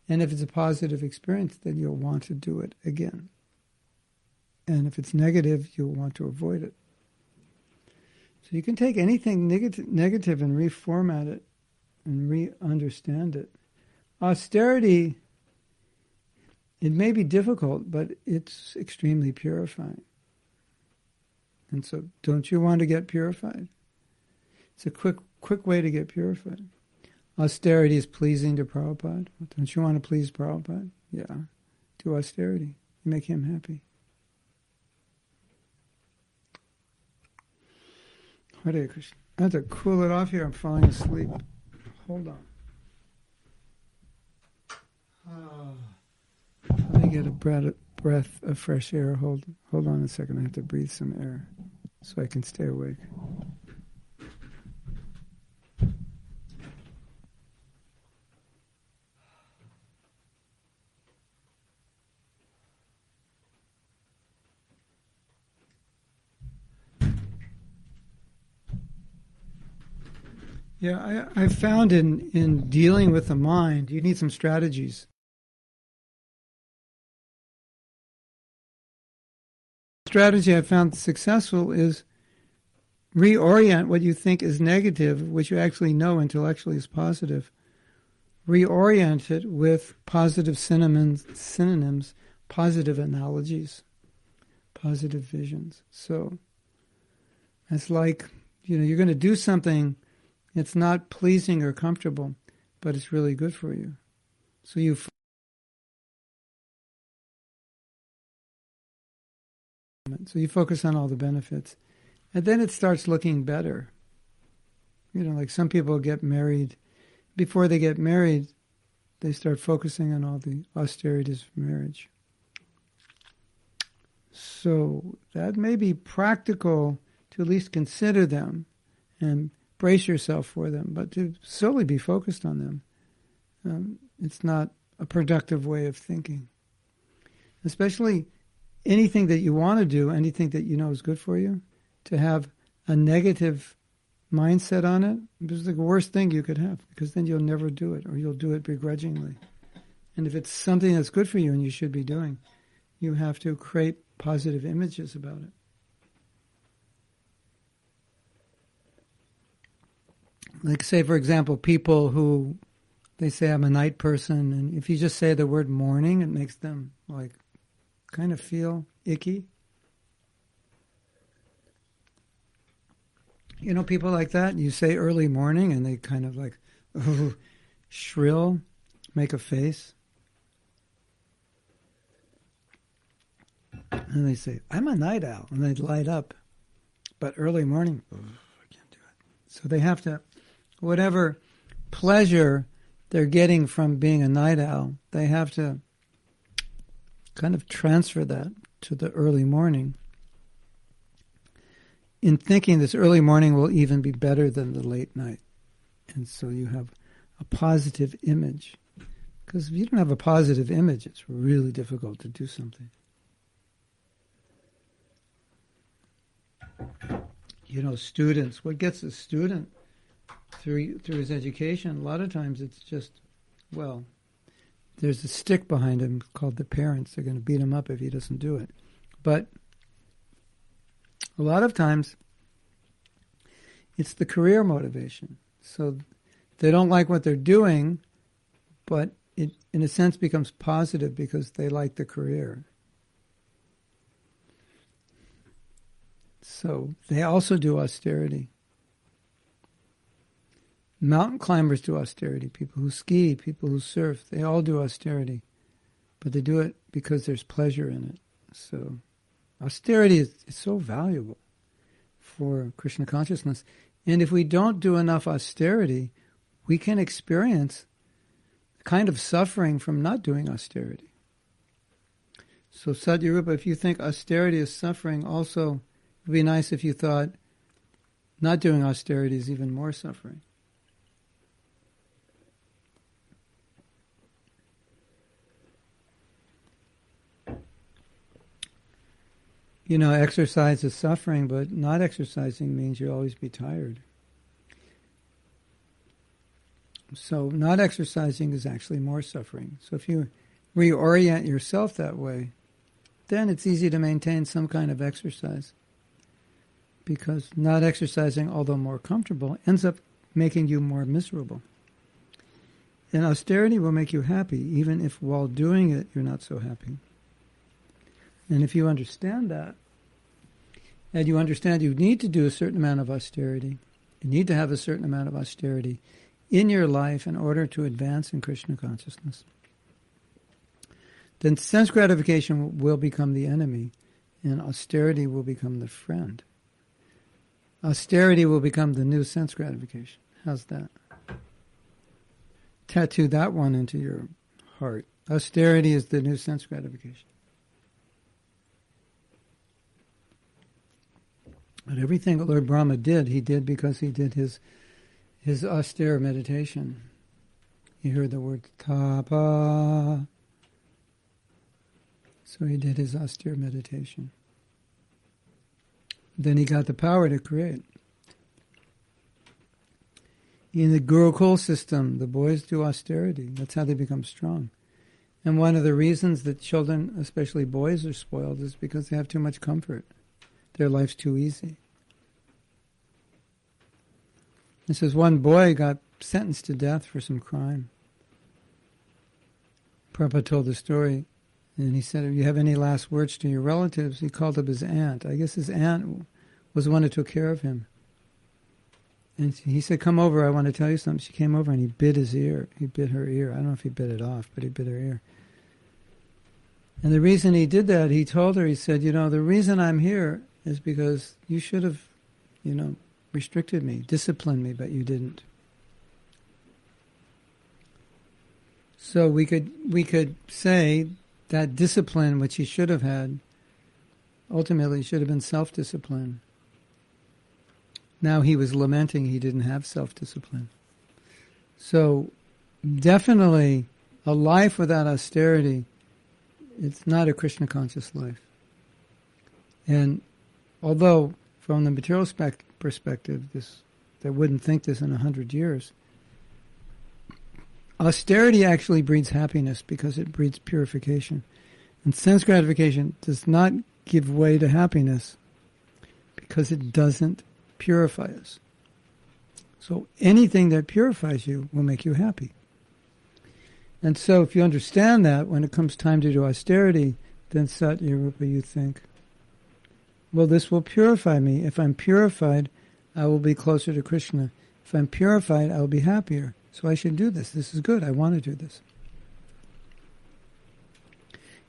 And if it's a positive experience, then you'll want to do it again. And if it's negative, you'll want to avoid it. So you can take anything negative, negative and reformat it and re-understand it. Austerity, it may be difficult, but it's extremely purifying. And so, don't you want to get purified? It's a quick, quick way to get purified. Austerity is pleasing to Prabhupada. Don't you want to please Prabhupada? Yeah. Do austerity. You make him happy. Hare Krishna. I have to cool it off here. I'm falling asleep. Hold on. Ah. Let me get a breath, breath of fresh air. Hold, hold on a second. I have to breathe some air so I can stay awake. Yeah, I, I found in, in dealing with the mind, you need some strategies. Strategy I found successful is reorient what you think is negative, which you actually know intellectually is positive. Reorient it with positive synonyms, synonyms positive analogies, positive visions. So it's like, you know, you're going to do something it's not pleasing or comfortable, but it's really good for you. So you so you focus on all the benefits, and then it starts looking better. You know, like some people get married before they get married, they start focusing on all the austerities of marriage. So that may be practical to at least consider them and brace yourself for them, but to solely be focused on them. Um, it's not a productive way of thinking. Especially anything that you want to do, anything that you know is good for you, to have a negative mindset on it is the worst thing you could have because then you'll never do it or you'll do it begrudgingly. And if it's something that's good for you and you should be doing, you have to create positive images about it. like say for example people who they say i'm a night person and if you just say the word morning it makes them like kind of feel icky. You know people like that you say early morning and they kind of like ooh, shrill make a face. And they say i'm a night owl and they light up. But early morning i can't do it. So they have to whatever pleasure they're getting from being a night owl, they have to kind of transfer that to the early morning. In thinking this early morning will even be better than the late night. And so you have a positive image. Because if you don't have a positive image, it's really difficult to do something. You know, students, what gets a student through through his education, a lot of times it's just, well, there's a stick behind him called the parents. They're going to beat him up if he doesn't do it. But a lot of times it's the career motivation. So they don't like what they're doing, but it, in a sense, becomes positive because they like the career. So they also do austerity. Mountain climbers do austerity, people who ski, people who surf, they all do austerity. But they do it because there's pleasure in it. So austerity is, so valuable for Krishna consciousness. And if we don't do enough austerity, we can experience kind of suffering from not doing austerity. So, Satyarupa, if you think austerity is suffering, also it would be nice if you thought not doing austerity is even more suffering. You know, exercise is suffering, but not exercising means you'll always be tired. So, not exercising is actually more suffering. So, if you reorient yourself that way, then it's easy to maintain some kind of exercise. Because not exercising, although more comfortable, ends up making you more miserable. And austerity will make you happy, even if while doing it you're not so happy. And if you understand that, and you understand you need to do a certain amount of austerity, you need to have a certain amount of austerity in your life in order to advance in Krishna consciousness, then sense gratification will become the enemy and austerity will become the friend. Austerity will become the new sense gratification. How's that? Tattoo that one into your heart. Austerity is the new sense gratification. But everything that Lord Brahma did, he did because he did his his austere meditation. He heard the word tapa. So he did his austere meditation. Then he got the power to create. In the Gurukul system, the boys do austerity. That's how they become strong. And one of the reasons that children, especially boys, are spoiled is because they have too much comfort their life's too easy. This is one boy got sentenced to death for some crime. Prabhupada told the story, and he said, if you have any last words to your relatives, he called up his aunt. I guess his aunt was the one who took care of him. And he said, come over, I want to tell you something. She came over and he bit his ear. He bit her ear. I don't know if he bit it off, but he bit her ear. And the reason he did that, he told her, he said, you know, the reason I'm here is because you should have, you know, restricted me, disciplined me, but you didn't. So we could we could say that discipline which he should have had ultimately should have been self-discipline. Now he was lamenting he didn't have self-discipline. So definitely a life without austerity it's not a Krishna conscious life. And Although, from the material spec- perspective, this they wouldn't think this in a hundred years. Austerity actually breeds happiness because it breeds purification. And sense gratification does not give way to happiness because it doesn't purify us. So anything that purifies you will make you happy. And so if you understand that, when it comes time to do austerity, then Satyarupa, you think, well, this will purify me. If I'm purified, I will be closer to Krishna. If I'm purified, I will be happier. So I should do this. This is good. I want to do this.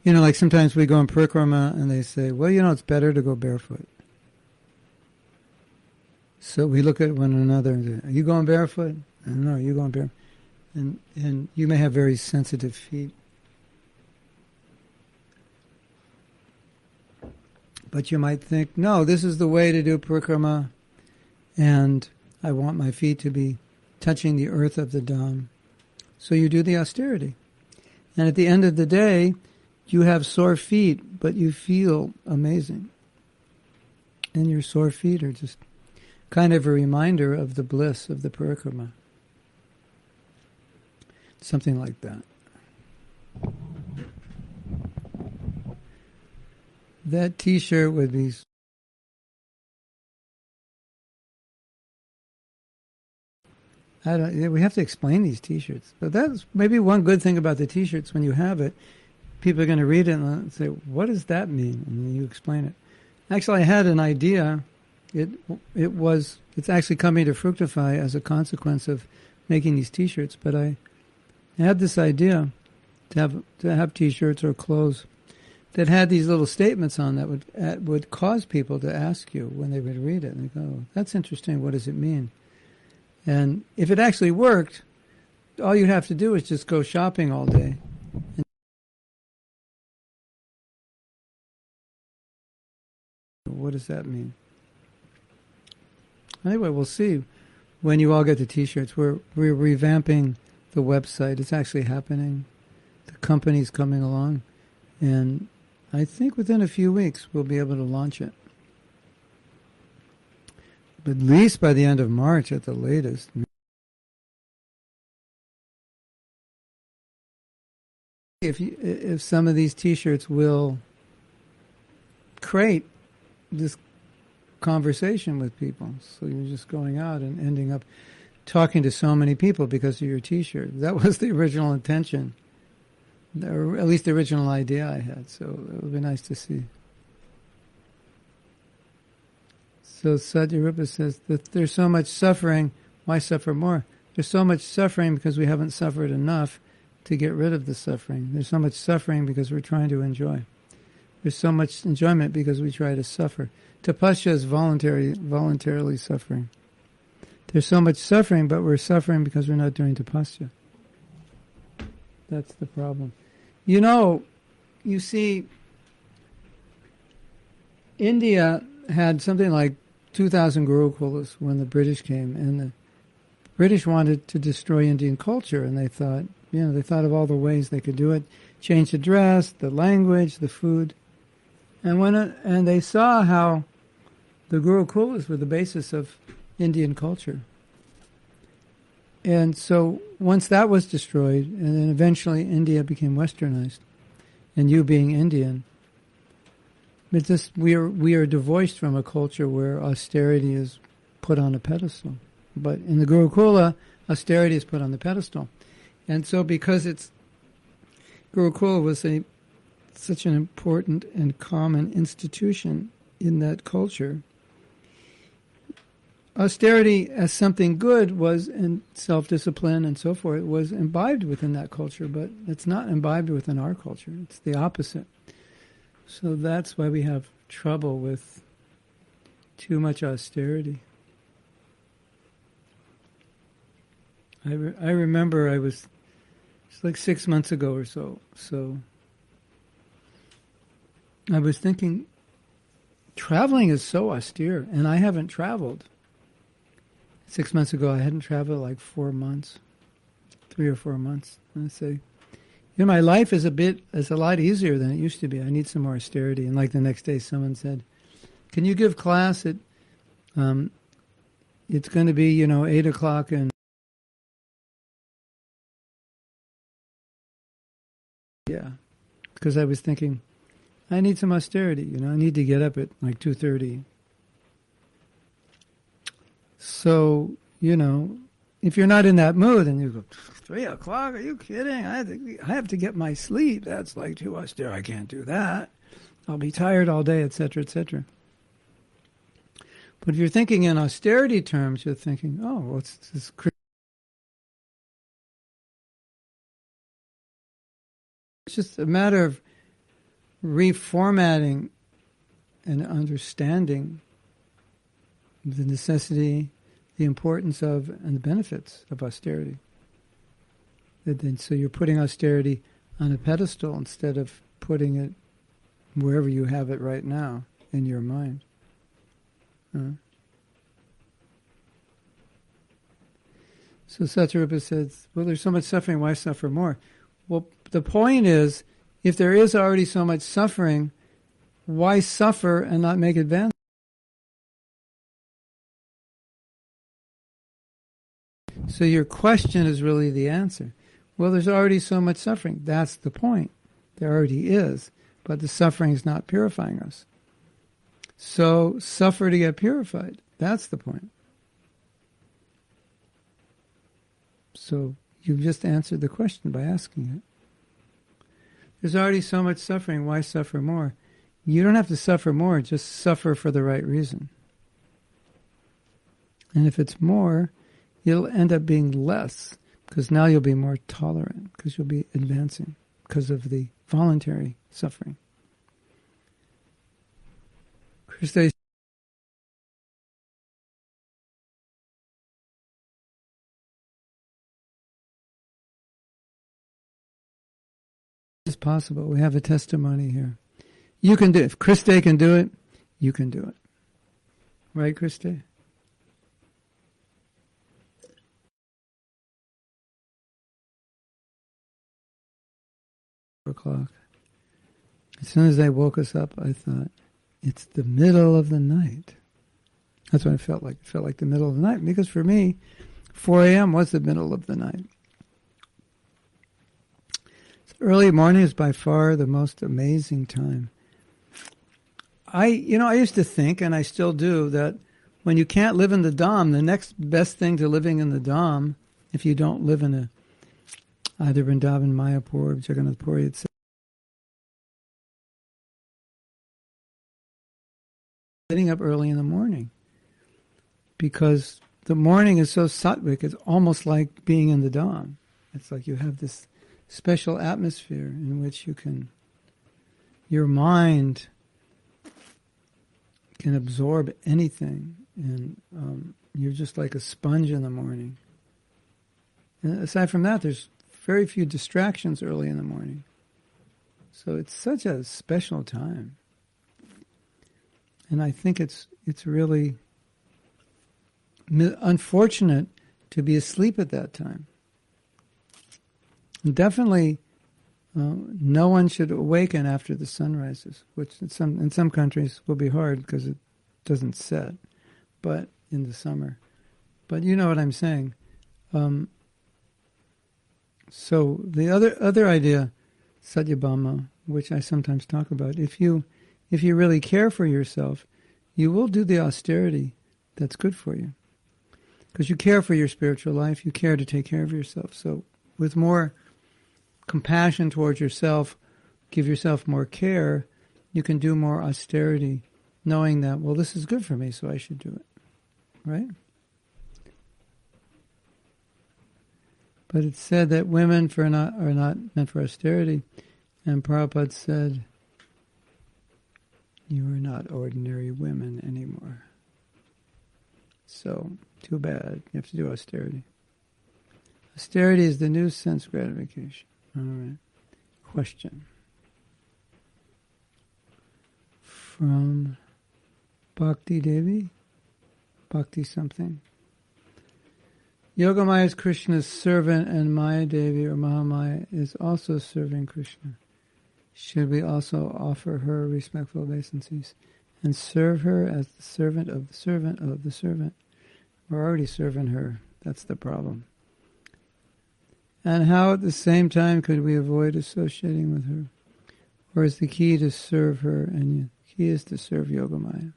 You know, like sometimes we go in parikrama and they say, well, you know, it's better to go barefoot. So we look at one another and say, are you going barefoot? No, you going barefoot. And, and you may have very sensitive feet. But you might think, no, this is the way to do parikrama, and I want my feet to be touching the earth of the Dham. So you do the austerity. And at the end of the day, you have sore feet, but you feel amazing. And your sore feet are just kind of a reminder of the bliss of the parikrama. Something like that. That T-shirt would be. I don't. We have to explain these T-shirts, but that's maybe one good thing about the T-shirts. When you have it, people are going to read it and say, "What does that mean?" And you explain it. Actually, I had an idea. It it was it's actually coming to fructify as a consequence of making these T-shirts. But I had this idea to have to have T-shirts or clothes that had these little statements on that would uh, would cause people to ask you when they would read it and they go, "That's interesting. What does it mean?" And if it actually worked, all you'd have to do is just go shopping all day. what does that mean? Anyway, we'll see when you all get the T-shirts. We're we're revamping the website. It's actually happening. The company's coming along, and I think within a few weeks we'll be able to launch it. At least by the end of March at the latest. If you, if some of these T-shirts will create this conversation with people, so you're just going out and ending up talking to so many people because of your T-shirt. That was the original intention or at least the original idea I had. So it would be nice to see. So Satyarupa says that there's so much suffering. Why suffer more? There's so much suffering because we haven't suffered enough to get rid of the suffering. There's so much suffering because we're trying to enjoy. There's so much enjoyment because we try to suffer. Tapasya is voluntary, voluntarily suffering. There's so much suffering, but we're suffering because we're not doing tapasya. That's the problem. You know, you see, India had something like 2,000 Gurukulas when the British came, and the British wanted to destroy Indian culture, and they thought, you know, they thought of all the ways they could do it, change the dress, the language, the food, and when it, and they saw how the Gurukulas were the basis of Indian culture. And so once that was destroyed, and then eventually India became westernized, and you being Indian, but this we are we are divorced from a culture where austerity is put on a pedestal. But in the Gurukula, austerity is put on the pedestal, and so because it's Gurukula was a such an important and common institution in that culture, austerity as something good was in self-discipline and so forth was imbibed within that culture but it's not imbibed within our culture. It's the opposite. So that's why we have trouble with too much austerity. I, re- I remember i was it's like six months ago or so so i was thinking traveling is so austere and i haven't traveled six months ago, I hadn't traveled like four months, three or four months. And I say, you know, my life is a bit, is a lot easier than it used to be. I need some more austerity. And like the next day, someone said, can you give class at, um, it's going to be, you know, eight o'clock and yeah, because I was thinking, I need some austerity. You know, I need to get up at like two thirty so, you know, if you're not in that mood and you go, three o'clock, are you kidding? I have, to, I have to get my sleep. That's like too austere. I can't do that. I'll be tired all day, etc., etc. But if you're thinking in austerity terms, you're thinking, oh, what's this? It's just a matter of reformatting and understanding the necessity, the importance of, and the benefits of austerity. And so you're putting austerity on a pedestal instead of putting it wherever you have it right now in your mind. So Satyarupa says, well, there's so much suffering, why suffer more? Well, the point is, if there is already so much suffering, why suffer and not make advance? So your question is really the answer. Well, there's already so much suffering. That's the point. There already is, but the suffering is not purifying us. So suffer to get purified. That's the point. So you've just answered the question by asking it. There's already so much suffering. Why suffer more? You don't have to suffer more. Just suffer for the right reason. And if it's more, you'll end up being less because now you'll be more tolerant because you'll be advancing because of the voluntary suffering. Krista is possible. We have a testimony here. You can do it. If Christy can do it, you can do it. Right, Christy? O'clock. As soon as they woke us up, I thought, it's the middle of the night. That's what I felt like. It felt like the middle of the night because for me, 4 a.m. was the middle of the night. So early morning is by far the most amazing time. I, you know, I used to think, and I still do, that when you can't live in the Dham, the next best thing to living in the Dham, if you don't live in a either Vrindavan, Mayapur, Jagannath Puri, etc. Getting up early in the morning because the morning is so sattvic, it's almost like being in the Dham. It's like you have this special atmosphere in which you can, your mind can absorb anything, and um, you're just like a sponge in the morning. And aside from that, there's very few distractions early in the morning. So it's such a special time. And I think it's it's really unfortunate to be asleep at that time. And definitely, uh, no one should awaken after the sun rises, which in some in some countries will be hard because it doesn't set, but in the summer. But you know what I'm saying. Um, so the other other idea, Satyabhama, which I sometimes talk about, if you if you really care for yourself, you will do the austerity that's good for you. Because you care for your spiritual life, you care to take care of yourself. So with more compassion towards yourself, give yourself more care, you can do more austerity, knowing that, well, this is good for me, so I should do it. Right? But it's said that women for not, are not meant for austerity. And Prabhupada said, You are not ordinary women anymore. So, too bad. You have to do austerity. Austerity is the new sense gratification. All right. Question. From Bhakti Devi? Bhakti something? Yogamaya is Krishna's servant and Maya Devi or Mahamaya is also serving Krishna. Should we also offer her respectful obeisances and serve her as the servant of the servant of the servant? We're already serving her. That's the problem. And how at the same time could we avoid associating with her? Or is the key to serve her and the key is to serve Yogamaya?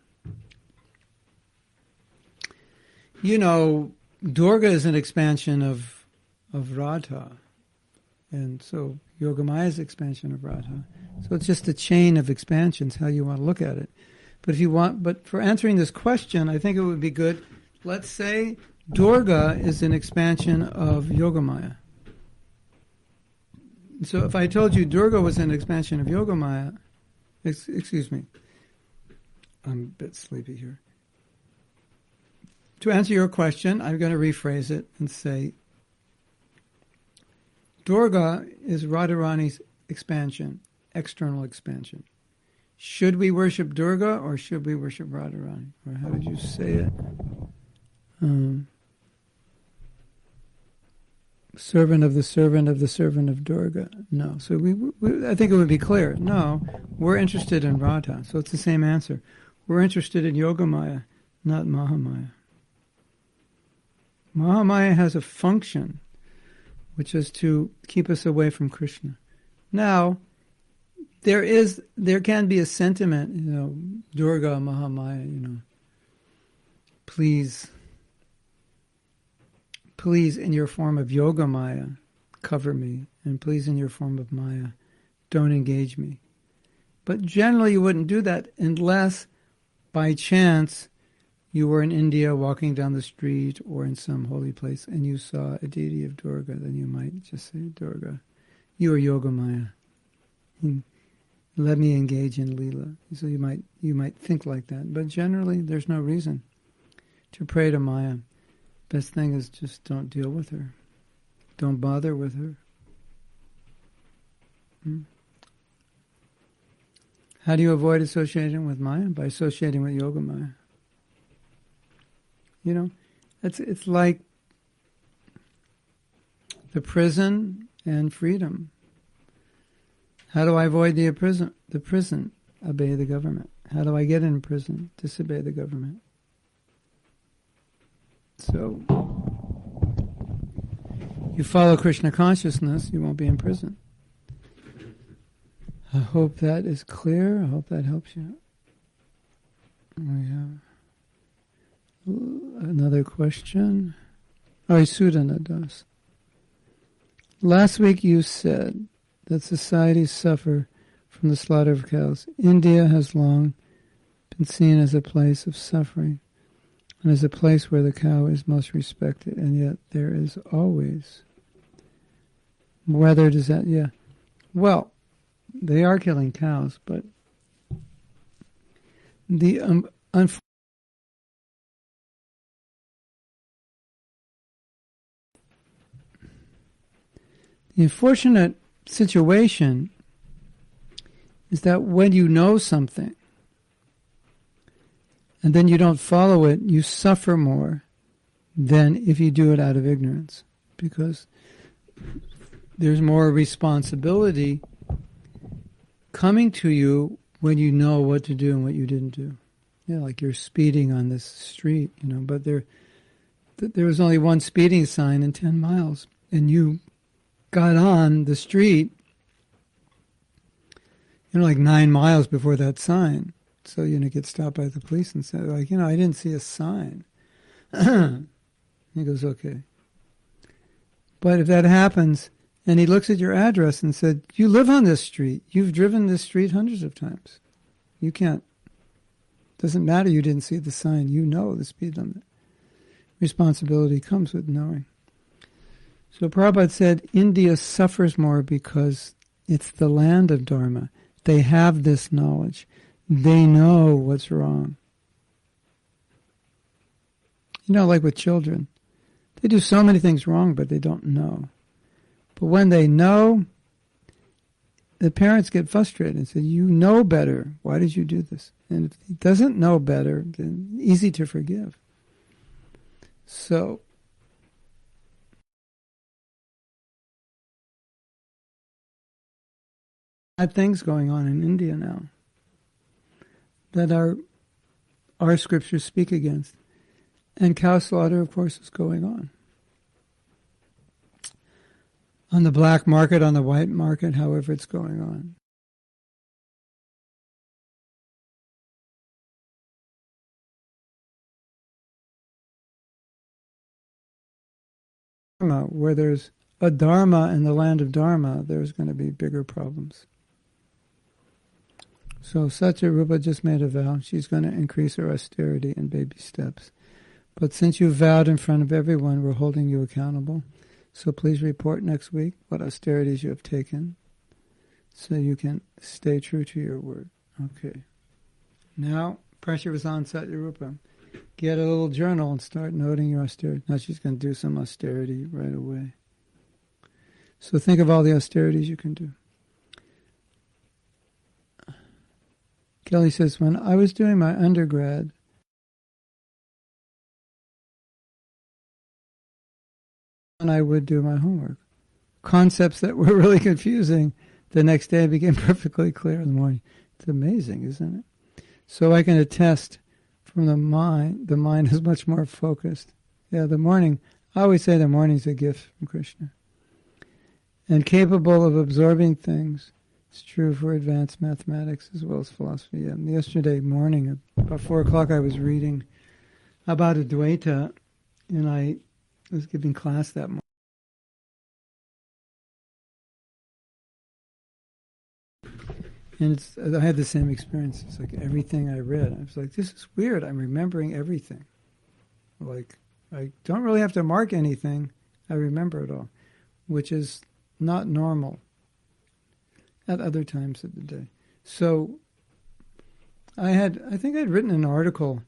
You know, Durga is an expansion of of Radha, and so Yogamaya is expansion of Radha. So it's just a chain of expansions. How you want to look at it. But if you want, but for answering this question, I think it would be good. Let's say Durga is an expansion of Yogamaya. So if I told you Durga was an expansion of Yogamaya, ex- excuse me, I'm a bit sleepy here. To answer your question, I'm going to rephrase it and say Durga is Radharani's expansion, external expansion. Should we worship Durga or should we worship Radharani? Or how did you say it? Um, servant of the servant of the servant of Durga. No. So we, we, I think it would be clear. No, we're interested in Radha. So it's the same answer. We're interested in Yogamaya, not Mahamaya. Mahamaya has a function, which is to keep us away from Krishna. Now, there is there can be a sentiment, you know, Durga Mahamaya, you know, please, please in your form of Yoga Maya, cover me, and please in your form of Maya, don't engage me. But generally, you wouldn't do that unless, by chance, you were in India walking down the street or in some holy place and you saw a deity of Durga, then you might just say Durga. You are Yogamaya. let me engage in lila. So you might you might think like that, but generally there's no reason to pray to Maya. Best thing is just don't deal with her, don't bother with her. Hmm? How do you avoid associating with Maya? By associating with Yoga Maya. You know, it's it's like the prison and freedom. How do I avoid the prison? The prison, obey the government. How do I get in prison? Disobey the government. So, you follow Krishna consciousness, you won't be in prison. I hope that is clear. I hope that helps you. We have another question. Oh, Sudana does. Last week you said that societies suffer from the slaughter of cows. India has long been seen as a place of suffering and as a place where the cow is most respected, and yet there is always. Whether does that, yeah. Well, they are killing cows, but the um, unfortunate. The unfortunate situation is that when you know something and then you don't follow it, you suffer more than if you do it out of ignorance because there's more responsibility coming to you when you know what to do and what you didn't do. Yeah, like you're speeding on this street, you know, but there there was only one speeding sign in 10 miles and you got on the street, you know, like nine miles before that sign. So, you know, get stopped by the police and say, like, you know, I didn't see a sign. he goes, okay. But if that happens, and he looks at your address and said, you live on this street. You've driven this street hundreds of times. You can't. Doesn't matter you didn't see the sign. You know the speed limit. Responsibility comes with knowing. So Prabhupada said India suffers more because it's the land of Dharma. They have this knowledge. They know what's wrong. You know, like with children, they do so many things wrong, but they don't know. But when they know, the parents get frustrated and say, You know better. Why did you do this? And if he doesn't know better, then easy to forgive. So bad things going on in India now that our our scriptures speak against. And cow slaughter, of course, is going on. On the black market, on the white market, however it's going on. Where there's a dharma in the land of dharma, there's going to be bigger problems. So Satya Rupa just made a vow. She's going to increase her austerity in baby steps. But since you vowed in front of everyone, we're holding you accountable. So please report next week what austerities you have taken so you can stay true to your word. Okay. Now, pressure is on Satya Rupa. Get a little journal and start noting your austerity. Now she's going to do some austerity right away. So think of all the austerities you can do. Kelly says, when I was doing my undergrad, and I would do my homework. Concepts that were really confusing the next day became perfectly clear in the morning. It's amazing, isn't it? So I can attest from the mind, the mind is much more focused. Yeah, the morning, I always say the morning's a gift from Krishna. And capable of absorbing things it's true for advanced mathematics as well as philosophy. Yesterday morning, about four o'clock, I was reading about Advaita, and I was giving class that morning. And it's, I had the same experience. It's like everything I read, I was like, this is weird. I'm remembering everything. Like, I don't really have to mark anything. I remember it all, which is not normal at other times of the day. So I had, I think I'd written an article.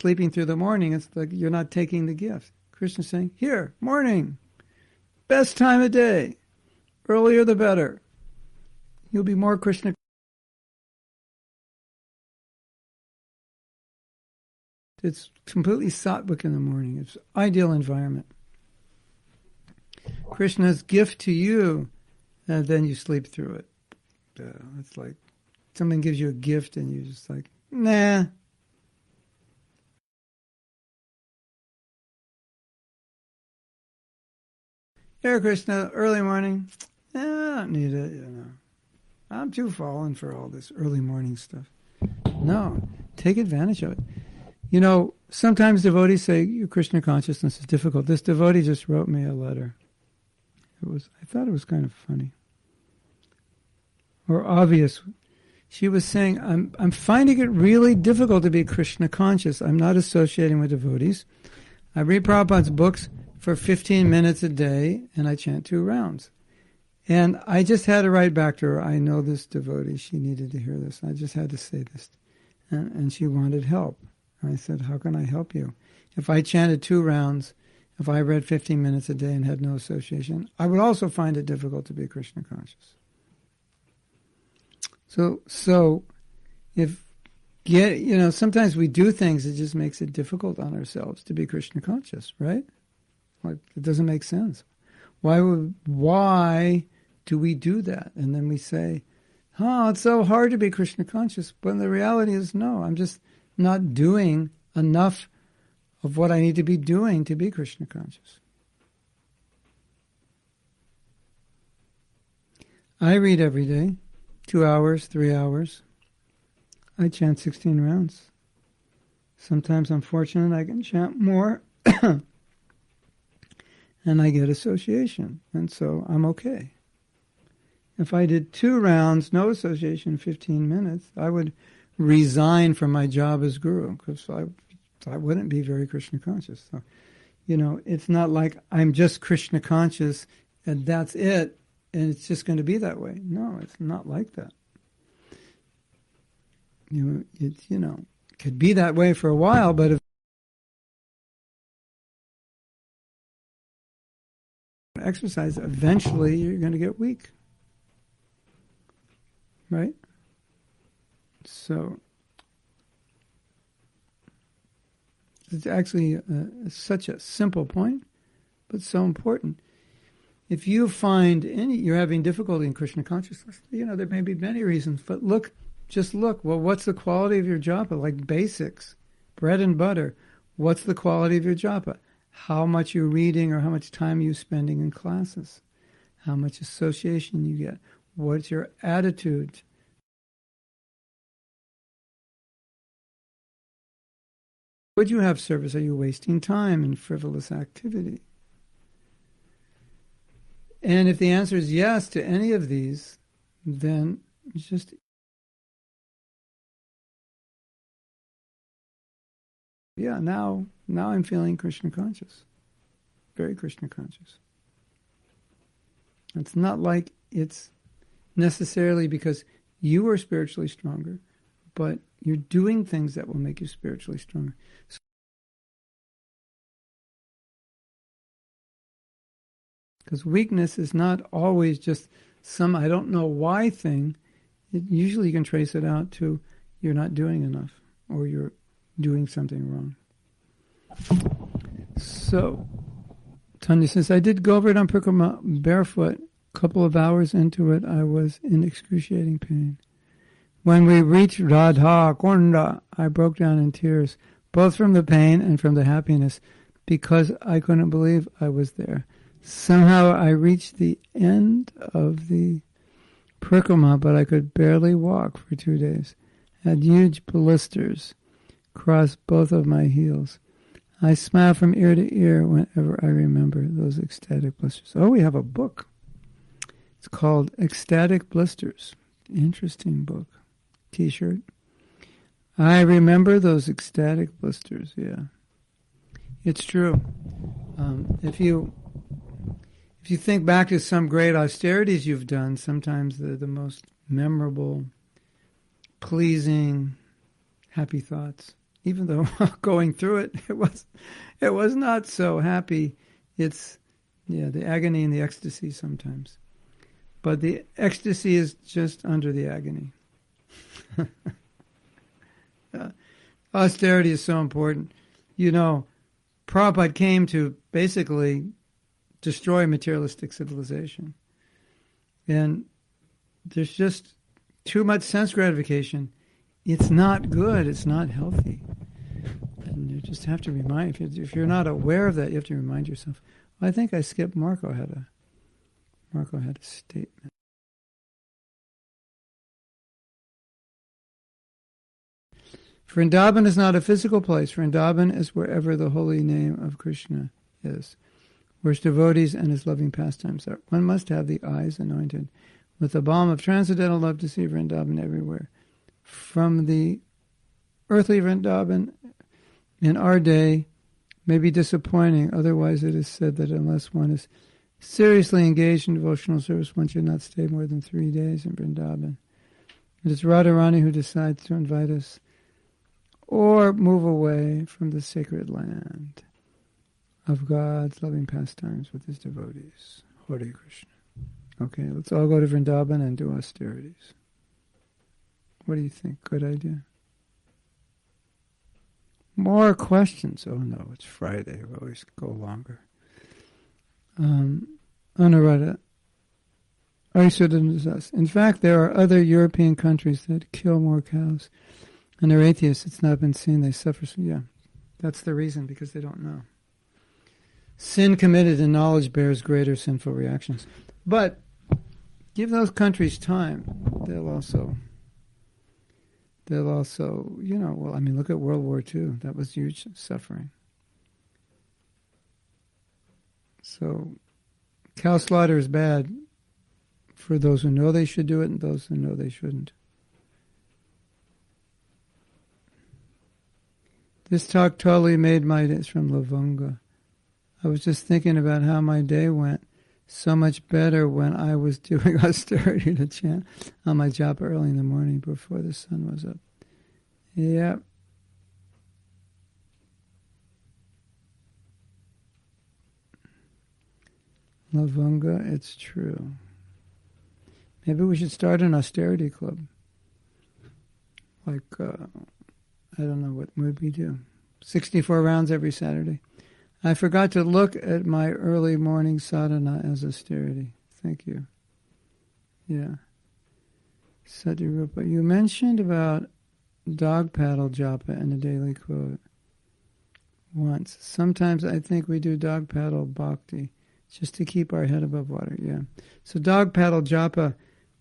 Sleeping through the morning, it's like you're not taking the gift. Krishna's saying, Here, morning, best time of day, earlier the better. You'll be more Krishna It's completely sattvic in the morning. It's ideal environment. Krishna's gift to you, and then you sleep through it. Uh, it's like someone gives you a gift and you're just like, nah. Hare Krishna, early morning. Eh, I don't need it, you know. I'm too fallen for all this early morning stuff. No, take advantage of it. You know, sometimes devotees say your Krishna consciousness is difficult. This devotee just wrote me a letter. It was I thought it was kind of funny. Or obvious. She was saying, I'm I'm finding it really difficult to be Krishna conscious. I'm not associating with devotees. I read Prabhupada's books for 15 minutes a day and I chant two rounds. And I just had to write back to her, I know this devotee, she needed to hear this. I just had to say this. And, and she wanted help. I said, How can I help you? If I chanted two rounds, if I read 15 minutes a day and had no association, I would also find it difficult to be Krishna conscious. So, so if get you know, sometimes we do things it just makes it difficult on ourselves to be Krishna conscious, right? Like it doesn't make sense. Why would why do we do that? And then we say, "Oh, it's so hard to be Krishna conscious." But the reality is, no. I'm just not doing enough of what I need to be doing to be Krishna conscious. I read every day, two hours, three hours. I chant 16 rounds. Sometimes I'm fortunate I can chant more, and I get association, and so I'm okay. If I did two rounds, no association, 15 minutes, I would resign from my job as guru because I, I wouldn't be very Krishna conscious. So, you know, it's not like I'm just Krishna conscious and that's it and it's just going to be that way. No, it's not like that. You know, it, you know, could be that way for a while, but if exercise, eventually you're going to get weak. Right? So it's actually uh, such a simple point, but so important. If you find any, you're having difficulty in Krishna consciousness, you know, there may be many reasons, but look, just look, well, what's the quality of your japa? Like basics, bread and butter. What's the quality of your japa? How much you're reading or how much time you're spending in classes? How much association you get? What's your attitude Would you have service? Are you wasting time in frivolous activity? And if the answer is yes to any of these, then just yeah, now now I'm feeling Krishna conscious. Very Krishna conscious. It's not like it's necessarily because you are spiritually stronger, but you're doing things that will make you spiritually stronger. Because weakness is not always just some I don't know why thing. It, usually you can trace it out to you're not doing enough or you're doing something wrong. So, Tanya says, I did Govardhan Parikrama barefoot. A couple of hours into it, I was in excruciating pain. When we reached Radha Kunda, I broke down in tears, both from the pain and from the happiness, because I couldn't believe I was there. Somehow I reached the end of the parikrama, but I could barely walk for two days. Had huge blisters across both of my heels. I smile from ear to ear whenever I remember those ecstatic blisters. Oh, we have a book. It's called Ecstatic Blisters. Interesting book t shirt. I remember those ecstatic blisters, yeah. It's true. Um, if you if you think back to some great austerities you've done, sometimes they're the most memorable, pleasing, happy thoughts. Even though going through it, it was it was not so happy. It's yeah, the agony and the ecstasy sometimes. But the ecstasy is just under the agony. Uh, austerity is so important. You know, Prabhupada came to basically destroy materialistic civilization. And there's just too much sense gratification. It's not good. It's not healthy. And you just have to remind, if, you, if you're not aware of that, you have to remind yourself. I think I skipped Marco had a, Marco had a statement. Vrindavan is not a physical place. Vrindavan is wherever the holy name of Krishna is, where his devotees and his loving pastimes are. One must have the eyes anointed with the balm of transcendental love to see Vrindavan everywhere. From the earthly Vrindavan in our day may be disappointing. Otherwise, it is said that unless one is seriously engaged in devotional service, one should not stay more than three days in Vrindavan. It is Radharani who decides to invite us or move away from the sacred land of God's loving pastimes with his devotees. Hare Krishna. Okay, let's all go to Vrindavan and do austerities. What do you think? Good idea? More questions. Oh no, it's Friday. We always go longer. Um, Anuradha. In fact, there are other European countries that kill more cows and they're atheists. It's not been seen. They suffer. Yeah, that's the reason because they don't know. Sin committed in knowledge bears greater sinful reactions. But give those countries time. They'll also. They'll also, you know, well, I mean, look at World War II. That was huge suffering. So, cow slaughter is bad for those who know they should do it and those who know they shouldn't. This talk totally made my day. It's from Lavanga. I was just thinking about how my day went so much better when I was doing austerity to chant on my job early in the morning before the sun was up. Yep. Lavanga, it's true. Maybe we should start an austerity club. Like, uh, I don't know what would we do. 64 rounds every Saturday. I forgot to look at my early morning sadhana as austerity. Thank you. Yeah. Satyarupa, you mentioned about dog paddle japa in the daily quote once. Sometimes I think we do dog paddle bhakti just to keep our head above water. Yeah. So dog paddle japa,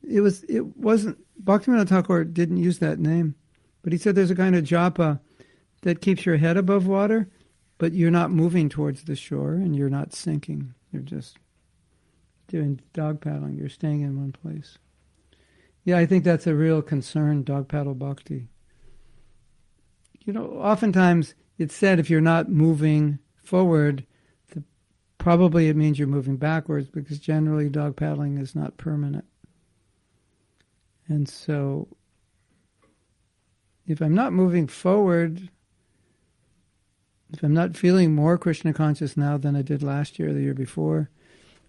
it was it wasn't Bhaktivinoda Thakur didn't use that name. But he said there's a kind of japa that keeps your head above water, but you're not moving towards the shore and you're not sinking. You're just doing dog paddling. You're staying in one place. Yeah, I think that's a real concern, dog paddle bhakti. You know, oftentimes it's said if you're not moving forward, the, probably it means you're moving backwards because generally dog paddling is not permanent. And so if I'm not moving forward, if I'm not feeling more Krishna conscious now than I did last year, the year before,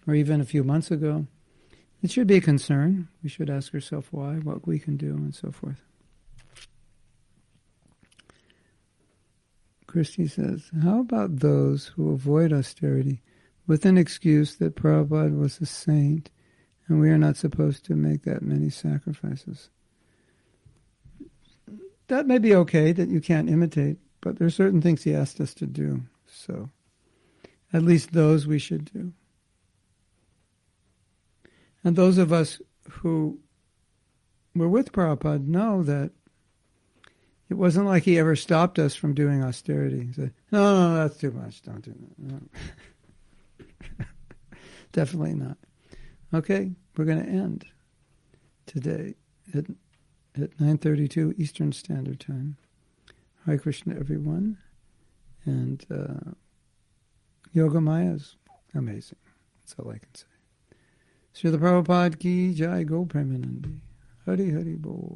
or even a few months ago, it should be a concern. We should ask ourselves why, what we can do, and so forth. Christy says, How about those who avoid austerity with an excuse that Prabhupada was a saint and we are not supposed to make that many sacrifices? That may be okay that you can't imitate, but there are certain things he asked us to do. So, at least those we should do. And those of us who were with Prabhupada know that it wasn't like he ever stopped us from doing austerity. He said, no, no, that's too much. Don't do that. No. Definitely not. Okay, we're going to end today at 9.32 Eastern Standard Time. Hare Krishna, everyone. And uh, Yoga Maya is amazing. That's all I can say. Srila Prabhupada ki jai Gaura Premanande. Hari Hari Bol.